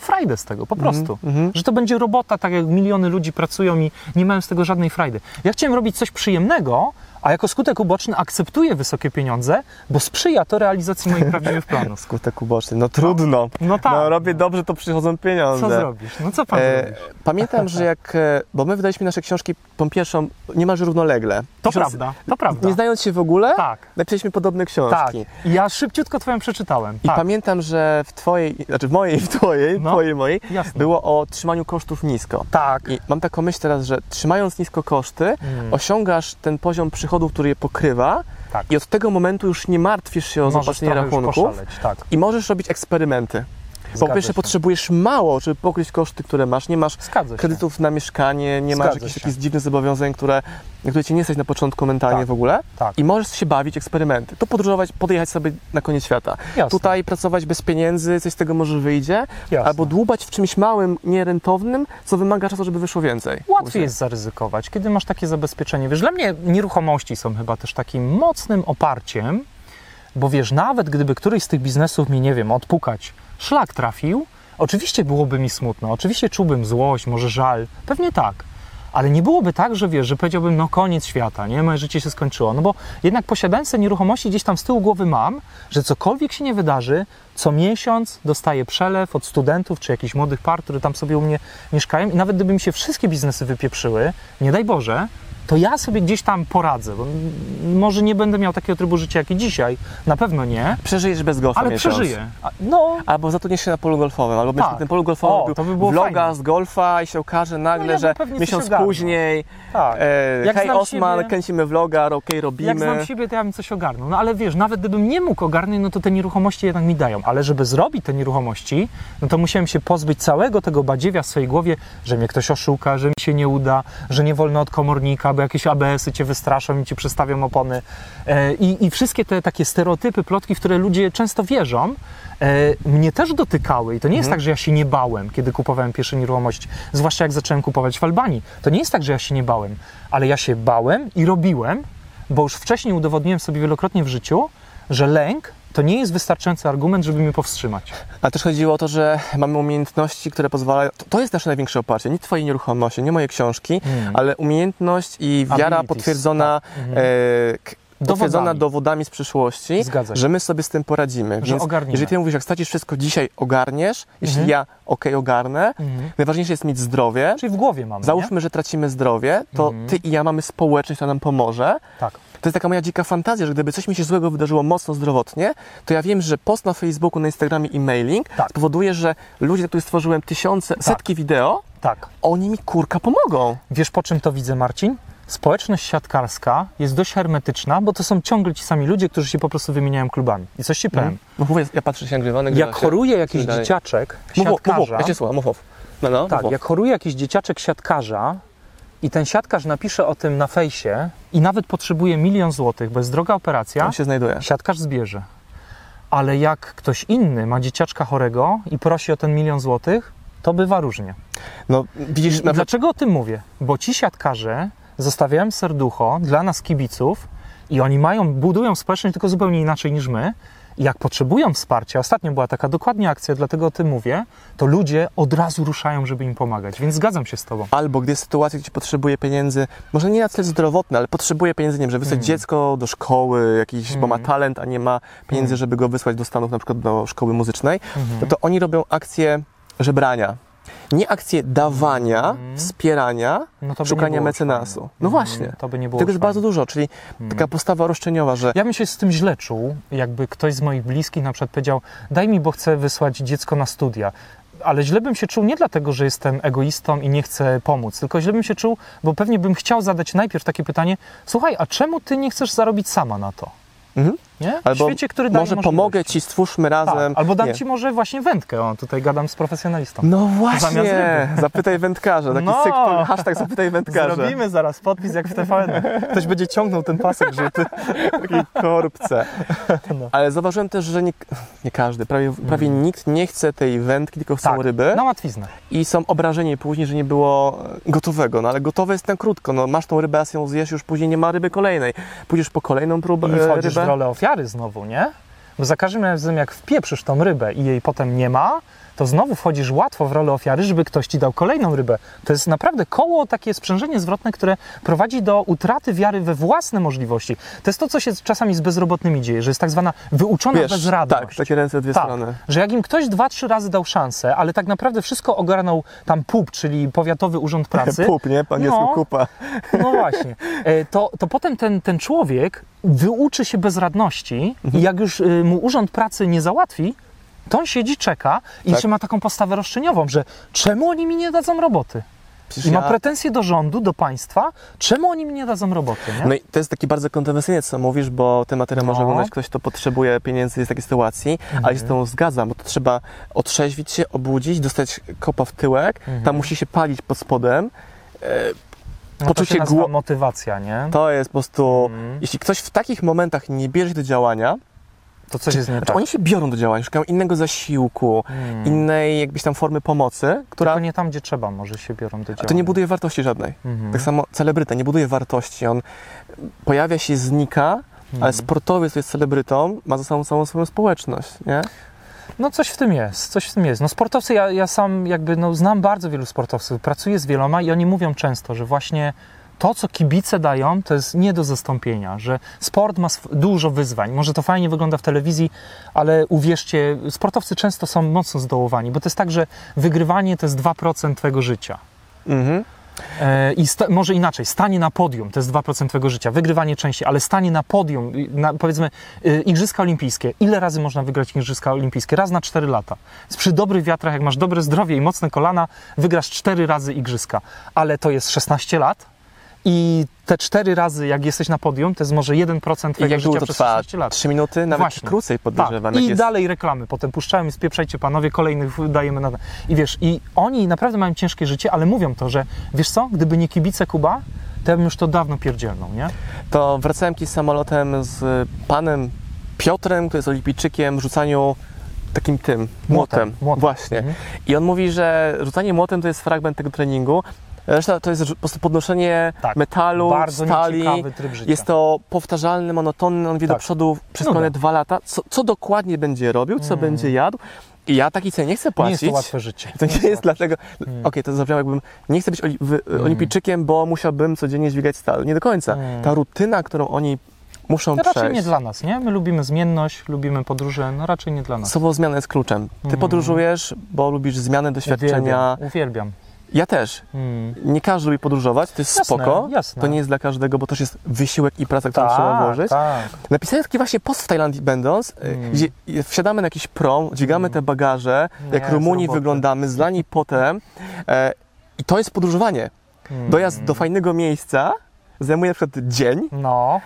[SPEAKER 2] frajdę z tego, po prostu. Że to będzie robota, tak jak miliony ludzi pracują i nie mają z tego żadnej frajdy. Ja chciałem robić coś przyjemnego, a jako skutek uboczny akceptuję wysokie pieniądze, bo sprzyja to realizacji moich prawdziwych planów. <laughs>
[SPEAKER 1] Skutek uboczny, no trudno.
[SPEAKER 2] No tak.
[SPEAKER 1] No robię dobrze, to przychodzą pieniądze.
[SPEAKER 2] Co zrobisz? No co pan
[SPEAKER 1] E,
[SPEAKER 2] zrobisz?
[SPEAKER 1] pamiętam, że jak, e, bo my wydaliśmy nasze książki tą pierwszą niemalże równolegle.
[SPEAKER 2] To prawda, to prawda.
[SPEAKER 1] Nie znając się w ogóle,
[SPEAKER 2] Tak.
[SPEAKER 1] napisaliśmy podobne
[SPEAKER 2] Tak.
[SPEAKER 1] książki.
[SPEAKER 2] I ja szybciutko twoją przeczytałem.
[SPEAKER 1] I
[SPEAKER 2] tak.
[SPEAKER 1] pamiętam, że w twojej, znaczy w mojej, w twojej,
[SPEAKER 2] No.
[SPEAKER 1] twojej, mojej,
[SPEAKER 2] Jasne.
[SPEAKER 1] było o trzymaniu kosztów nisko.
[SPEAKER 2] Tak.
[SPEAKER 1] I mam taką myśl teraz, że trzymając nisko koszty,
[SPEAKER 2] Mm.
[SPEAKER 1] osiągasz ten poziom przychodów, który je pokrywa
[SPEAKER 2] Tak.
[SPEAKER 1] i od tego momentu już nie martwisz się o
[SPEAKER 2] Możesz już
[SPEAKER 1] rachunków
[SPEAKER 2] poszaleć, tak.
[SPEAKER 1] i możesz robić eksperymenty. Bo
[SPEAKER 2] Zgadza
[SPEAKER 1] po pierwsze
[SPEAKER 2] się.
[SPEAKER 1] potrzebujesz mało, żeby pokryć koszty, które masz. Nie masz kredytów na mieszkanie, nie masz
[SPEAKER 2] Zgadza
[SPEAKER 1] jakichś
[SPEAKER 2] się.
[SPEAKER 1] takich dziwnych zobowiązań, które, na które cię nie stać na początku mentalnie
[SPEAKER 2] Tak.
[SPEAKER 1] w ogóle.
[SPEAKER 2] Tak.
[SPEAKER 1] I możesz się bawić, eksperymenty. To podróżować, podjechać sobie na koniec świata.
[SPEAKER 2] Jasne.
[SPEAKER 1] Tutaj pracować bez pieniędzy, coś z tego może wyjdzie.
[SPEAKER 2] Jasne.
[SPEAKER 1] Albo dłubać w czymś małym, nierentownym, co wymaga czasu, żeby wyszło więcej.
[SPEAKER 2] Łatwiej jest zaryzykować, kiedy masz takie zabezpieczenie. Wiesz, dla mnie nieruchomości są chyba też takim mocnym oparciem, bo wiesz, nawet gdyby któryś z tych biznesów mi, nie wiem, odpukać, szlak trafił, oczywiście byłoby mi smutno, oczywiście czułbym złość, może żal, pewnie tak. Ale nie byłoby tak, że wiesz, że powiedziałbym, no koniec świata, nie? Moje życie się skończyło. No bo jednak posiadając te nieruchomości gdzieś tam z tyłu głowy mam, że cokolwiek się nie wydarzy, co miesiąc dostaję przelew od studentów czy jakichś młodych par, które tam sobie u mnie mieszkają i nawet gdyby mi się wszystkie biznesy wypieprzyły, nie daj Boże, to ja sobie gdzieś tam poradzę. Bo może nie będę miał takiego trybu życia jak i dzisiaj, na pewno nie,
[SPEAKER 1] Przeżyjesz bez golfa
[SPEAKER 2] ale
[SPEAKER 1] miesiąc.
[SPEAKER 2] przeżyję. A- No,
[SPEAKER 1] Albo zatrudniesz się na polu golfowym, albo
[SPEAKER 2] Tak.
[SPEAKER 1] tym polu golfowym
[SPEAKER 2] O,
[SPEAKER 1] robił
[SPEAKER 2] to by było
[SPEAKER 1] vloga
[SPEAKER 2] fajne.
[SPEAKER 1] z golfa i się okaże nagle,
[SPEAKER 2] No ja bym
[SPEAKER 1] że miesiąc później
[SPEAKER 2] tak.
[SPEAKER 1] e,
[SPEAKER 2] Jak
[SPEAKER 1] hej Osman,
[SPEAKER 2] siebie-
[SPEAKER 1] kręcimy vloga, okej, robimy.
[SPEAKER 2] Jak znam siebie, to ja bym coś ogarnął. No ale wiesz, nawet gdybym nie mógł ogarnąć, no to te nieruchomości jednak mi dają. Ale żeby zrobić te nieruchomości, no to musiałem się pozbyć całego tego badziewia w swojej głowie, że mnie ktoś oszuka, że mi się nie uda, że nie wolno od komornika, bo jakieś ABS-y cię wystraszą i ci przestawią opony. E, I, I wszystkie te takie stereotypy, plotki, w które ludzie często wierzą, e, mnie też dotykały. I to nie jest tak, że ja się nie bałem, kiedy kupowałem pierwsze nieruchomości. Zwłaszcza jak zacząłem kupować w Albanii. To nie jest tak, że ja się nie bałem, ale ja się bałem i robiłem, bo już wcześniej udowodniłem sobie wielokrotnie w życiu, że lęk to nie jest wystarczający argument, żeby mnie powstrzymać.
[SPEAKER 1] A też chodziło o to, że mamy umiejętności, które pozwalają. To, jest nasze największe oparcie. Nie Twoje nieruchomości, nie moje książki,
[SPEAKER 2] Mm.
[SPEAKER 1] ale umiejętność i wiara
[SPEAKER 2] Abilities,
[SPEAKER 1] potwierdzona.
[SPEAKER 2] Mhm.
[SPEAKER 1] e, potwierdzona
[SPEAKER 2] Dowodami.
[SPEAKER 1] dowodami z przyszłości, że my sobie z tym poradzimy.
[SPEAKER 2] Że
[SPEAKER 1] Więc
[SPEAKER 2] ogarniemy.
[SPEAKER 1] jeżeli Ty mówisz, jak stracisz wszystko dzisiaj, ogarniesz, jeśli
[SPEAKER 2] Mhm.
[SPEAKER 1] ja okej, ogarnę,
[SPEAKER 2] Mhm.
[SPEAKER 1] najważniejsze jest mieć zdrowie.
[SPEAKER 2] Czyli w głowie mamy.
[SPEAKER 1] Załóżmy, że tracimy zdrowie, to
[SPEAKER 2] Mhm.
[SPEAKER 1] Ty i ja mamy społeczność, która nam pomoże.
[SPEAKER 2] Nie? Tak.
[SPEAKER 1] To jest taka moja dzika fantazja, że gdyby coś mi się złego wydarzyło mocno zdrowotnie, to ja wiem, że post na Facebooku, na Instagramie i mailing
[SPEAKER 2] Tak.
[SPEAKER 1] spowoduje, że ludzie, których stworzyłem tysiące, setki wideo,
[SPEAKER 2] Tak.
[SPEAKER 1] oni mi kurka pomogą.
[SPEAKER 2] Wiesz po czym to widzę, Marcin? Społeczność siatkarska jest dość hermetyczna, bo to są ciągle ci sami ludzie, którzy się po prostu wymieniają klubami. I coś ci powiem.
[SPEAKER 1] No mówię, ja patrzę się nagrywany. nagrywa
[SPEAKER 2] Jak choruje jakiś
[SPEAKER 1] Dalej.
[SPEAKER 2] dzieciaczek
[SPEAKER 1] Mów, mów, mów,
[SPEAKER 2] siatkarza,
[SPEAKER 1] ja cię słucham, mów, mów. No, no,
[SPEAKER 2] tak,
[SPEAKER 1] mów.
[SPEAKER 2] jak choruje jakiś dzieciaczek siatkarza i ten siatkarz napisze o tym na fejsie i nawet potrzebuje milion złotych, bo jest droga operacja,
[SPEAKER 1] On się znajduje.
[SPEAKER 2] siatkarz zbierze. Ale jak ktoś inny ma dzieciaczka chorego i prosi o ten milion złotych, to bywa różnie.
[SPEAKER 1] No widzisz,
[SPEAKER 2] Dlaczego o tym mówię? Bo ci siatkarze zostawiają serducho dla nas kibiców i oni mają, budują społeczność tylko zupełnie inaczej niż my. Jak potrzebują wsparcia, ostatnio była taka dokładnie akcja, dlatego o tym mówię, to ludzie od razu ruszają, żeby im pomagać. Więc zgadzam się z tobą.
[SPEAKER 1] albo gdy jest sytuacja, gdzie potrzebuje pieniędzy, może nie na cel zdrowotny, ale potrzebuje pieniędzy, nie wiem, żeby wysłać
[SPEAKER 2] Mm.
[SPEAKER 1] dziecko do szkoły, jakiś, bo ma
[SPEAKER 2] Mm.
[SPEAKER 1] talent, a nie ma pieniędzy,
[SPEAKER 2] Mm.
[SPEAKER 1] żeby go wysłać do Stanów, na przykład do szkoły muzycznej,
[SPEAKER 2] Mhm.
[SPEAKER 1] no to oni robią akcję żebrania. Nie akcję dawania,
[SPEAKER 2] Mhm.
[SPEAKER 1] wspierania,
[SPEAKER 2] No
[SPEAKER 1] szukania mecenasu.
[SPEAKER 2] fajne.
[SPEAKER 1] No
[SPEAKER 2] Mhm,
[SPEAKER 1] właśnie.
[SPEAKER 2] To by nie było
[SPEAKER 1] tego jest
[SPEAKER 2] fajne.
[SPEAKER 1] bardzo dużo, czyli
[SPEAKER 2] Mhm.
[SPEAKER 1] taka postawa roszczeniowa, że
[SPEAKER 2] Ja bym się z tym źle czuł, jakby ktoś z moich bliskich na przykład powiedział, daj mi, bo chcę wysłać dziecko na studia. Ale źle bym się czuł nie dlatego, że jestem egoistą i nie chcę pomóc, tylko źle bym się czuł, bo pewnie bym chciał zadać najpierw takie pytanie, słuchaj, a czemu ty nie chcesz zarobić sama na to?
[SPEAKER 1] Mhm.
[SPEAKER 2] Nie?
[SPEAKER 1] Albo
[SPEAKER 2] w świecie, który daje
[SPEAKER 1] może pomogę ci, stwórzmy razem.
[SPEAKER 2] Tak, albo dam
[SPEAKER 1] Nie.
[SPEAKER 2] ci może właśnie wędkę, o, tutaj gadam z profesjonalistą.
[SPEAKER 1] No właśnie, zapytaj wędkarza, taki
[SPEAKER 2] No.
[SPEAKER 1] hashtag zapytaj wędkarza.
[SPEAKER 2] Zrobimy zaraz podpis jak w TVN. Ktoś będzie ciągnął ten pasek żółty.
[SPEAKER 1] takiej korbce.
[SPEAKER 2] No.
[SPEAKER 1] Ale zauważyłem też, że nie, nie każdy, prawie, prawie nikt nie chce tej wędki, tylko chcą
[SPEAKER 2] Tak,
[SPEAKER 1] ryby
[SPEAKER 2] na łatwiznę.
[SPEAKER 1] i są obrażeni później, że nie było gotowego. No ale gotowe jest na krótko. No, masz tą rybę, a ją zjesz, już później nie ma ryby kolejnej. Pójdziesz po kolejną próbę
[SPEAKER 2] I wchodzisz
[SPEAKER 1] rybę.
[SPEAKER 2] w rolę ofiary znowu, nie? Bo za każdym razem, jak wpieprzysz tą rybę i jej potem nie ma, to znowu wchodzisz łatwo w rolę ofiary, żeby ktoś ci dał kolejną rybę. To jest naprawdę koło, takie sprzężenie zwrotne, które prowadzi do utraty wiary we własne możliwości. To jest to, co się czasami z bezrobotnymi dzieje, że jest tak zwana wyuczona
[SPEAKER 1] Wiesz,
[SPEAKER 2] bezradność.
[SPEAKER 1] tak, takie ręce dwie
[SPEAKER 2] Tak,
[SPEAKER 1] strony.
[SPEAKER 2] że jak im ktoś dwa, trzy razy dał szansę, ale tak naprawdę wszystko ogarnął tam PUB, czyli Powiatowy Urząd <laughs> Pracy,
[SPEAKER 1] Pup, nie? Po angielsku
[SPEAKER 2] No.
[SPEAKER 1] kupa.
[SPEAKER 2] no właśnie. E, To, to potem ten, ten człowiek wyuczy się bezradności i jak już y, mu urząd pracy nie załatwi, to on siedzi, czeka i jeszcze ma taką postawę roszczeniową, że czemu oni mi nie dadzą roboty?
[SPEAKER 1] Przecież
[SPEAKER 2] I ma
[SPEAKER 1] ja-
[SPEAKER 2] pretensje do rządu, do państwa, czemu oni mi nie dadzą roboty, nie?
[SPEAKER 1] No i to jest taki bardzo kontrowersyjne, co mówisz, bo ten materiał może
[SPEAKER 2] No.
[SPEAKER 1] oglądać ktoś, kto potrzebuje pieniędzy z takiej sytuacji,
[SPEAKER 2] Mhm.
[SPEAKER 1] ale się z tą zgadzam, bo to trzeba otrzeźwić się, obudzić, dostać kopa w tyłek,
[SPEAKER 2] Mhm.
[SPEAKER 1] tam musi się palić pod spodem. E,
[SPEAKER 2] no to
[SPEAKER 1] poczucie
[SPEAKER 2] się
[SPEAKER 1] gło-
[SPEAKER 2] motywacja, nie?
[SPEAKER 1] To jest po prostu,
[SPEAKER 2] Mhm.
[SPEAKER 1] jeśli ktoś w takich momentach nie bierze do działania,
[SPEAKER 2] To coś jest nie
[SPEAKER 1] znaczy
[SPEAKER 2] tak.
[SPEAKER 1] oni się biorą do działania, szukają innego zasiłku,
[SPEAKER 2] Mm.
[SPEAKER 1] innej jakbyś tam formy pomocy, która
[SPEAKER 2] Tylko nie tam, gdzie trzeba, może się biorą do działania.
[SPEAKER 1] to nie buduje wartości żadnej.
[SPEAKER 2] Mhm.
[SPEAKER 1] Tak samo celebryta nie buduje wartości, on pojawia się, znika, ale
[SPEAKER 2] Mhm.
[SPEAKER 1] sportowiec, który jest celebrytą, ma za sobą całą swoją społeczność, nie?
[SPEAKER 2] No coś w tym jest, coś w tym jest. No sportowcy, ja, ja sam jakby no, znam bardzo wielu sportowców, pracuję z wieloma i oni mówią często, że właśnie to, co kibice dają, to jest nie do zastąpienia, że sport ma dużo wyzwań. Może to fajnie wygląda w telewizji, ale uwierzcie, sportowcy często są mocno zdołowani, bo to jest tak, że wygrywanie to jest 2% twojego życia.
[SPEAKER 1] Mhm.
[SPEAKER 2] E, I może inaczej, stanie na podium to jest 2% twojego życia, wygrywanie częściej, ale stanie na podium, na, powiedzmy y, Igrzyska Olimpijskie. Ile razy można wygrać Igrzyska Olimpijskie? Raz na 4 lata. Przy dobrych wiatrach, jak masz dobre zdrowie i mocne kolana, wygrasz 4 razy Igrzyska. Ale to jest 16 lat i te 4 razy, jak jesteś na podium, to jest może 1%
[SPEAKER 1] I jak
[SPEAKER 2] życia
[SPEAKER 1] to
[SPEAKER 2] przez
[SPEAKER 1] trwa?
[SPEAKER 2] 16 lat.
[SPEAKER 1] 3 minuty? Nawet
[SPEAKER 2] Właśnie.
[SPEAKER 1] krócej podejrzewam.
[SPEAKER 2] Tak. I
[SPEAKER 1] jest...
[SPEAKER 2] dalej reklamy potem puszczają i spieprzajcie panowie, kolejnych dajemy na... I wiesz, i oni naprawdę mają ciężkie życie, ale mówią to, że wiesz co, gdyby nie kibice Kuba, to ja bym już to dawno pierdzielnął, nie?
[SPEAKER 1] To wracałem kiedyś samolotem z panem Piotrem, który jest olimpijczykiem w rzucaniu takim tym, młotem.
[SPEAKER 2] młotem.
[SPEAKER 1] Właśnie.
[SPEAKER 2] Mhm.
[SPEAKER 1] I on mówi, że rzucanie młotem to jest fragment tego treningu, Reszta to jest po prostu podnoszenie
[SPEAKER 2] Tak.
[SPEAKER 1] metalu,
[SPEAKER 2] Bardzo
[SPEAKER 1] stali.
[SPEAKER 2] tryb życia.
[SPEAKER 1] Jest to powtarzalny, monotonny, on wie do
[SPEAKER 2] Tak.
[SPEAKER 1] przodu przez kolejne dwa lata, co, co dokładnie będzie robił, co
[SPEAKER 2] Mm.
[SPEAKER 1] będzie jadł. I ja takiej ceny nie chcę
[SPEAKER 2] Nie
[SPEAKER 1] płacić.
[SPEAKER 2] jest to łatwe życie.
[SPEAKER 1] To nie jest
[SPEAKER 2] łatwe.
[SPEAKER 1] dlatego.
[SPEAKER 2] Mm.
[SPEAKER 1] Okej, to zabrzmiało jakbym nie chcę być oli,
[SPEAKER 2] Mm.
[SPEAKER 1] olimpijczykiem, bo musiałbym codziennie dźwigać stal. Nie do końca.
[SPEAKER 2] Mm.
[SPEAKER 1] Ta rutyna, którą oni muszą
[SPEAKER 2] To raczej
[SPEAKER 1] przejść.
[SPEAKER 2] nie dla nas, nie? My lubimy zmienność, lubimy podróże, no raczej nie dla nas.
[SPEAKER 1] Słowo zmiana jest kluczem. Ty
[SPEAKER 2] Mm.
[SPEAKER 1] podróżujesz, bo lubisz zmianę doświadczenia.
[SPEAKER 2] Uwielbiam. uwielbiam.
[SPEAKER 1] Ja też.
[SPEAKER 2] Mm.
[SPEAKER 1] Nie każdy lubi podróżować, to jest
[SPEAKER 2] Jasne,
[SPEAKER 1] spoko.
[SPEAKER 2] jasne.
[SPEAKER 1] To nie jest dla każdego, bo też jest wysiłek i praca, którą trzeba włożyć.
[SPEAKER 2] tak.
[SPEAKER 1] Napisałem taki właśnie post w Tajlandii będąc, y,
[SPEAKER 2] Mm.
[SPEAKER 1] gdzie wsiadamy na jakiś prom, dźwigamy te bagaże,
[SPEAKER 2] Nie,
[SPEAKER 1] jak Rumuni wyglądamy, zlani potem. E, I to jest podróżowanie.
[SPEAKER 2] Mm.
[SPEAKER 1] Dojazd do fajnego miejsca zajmuje na przykład dzień,
[SPEAKER 2] No,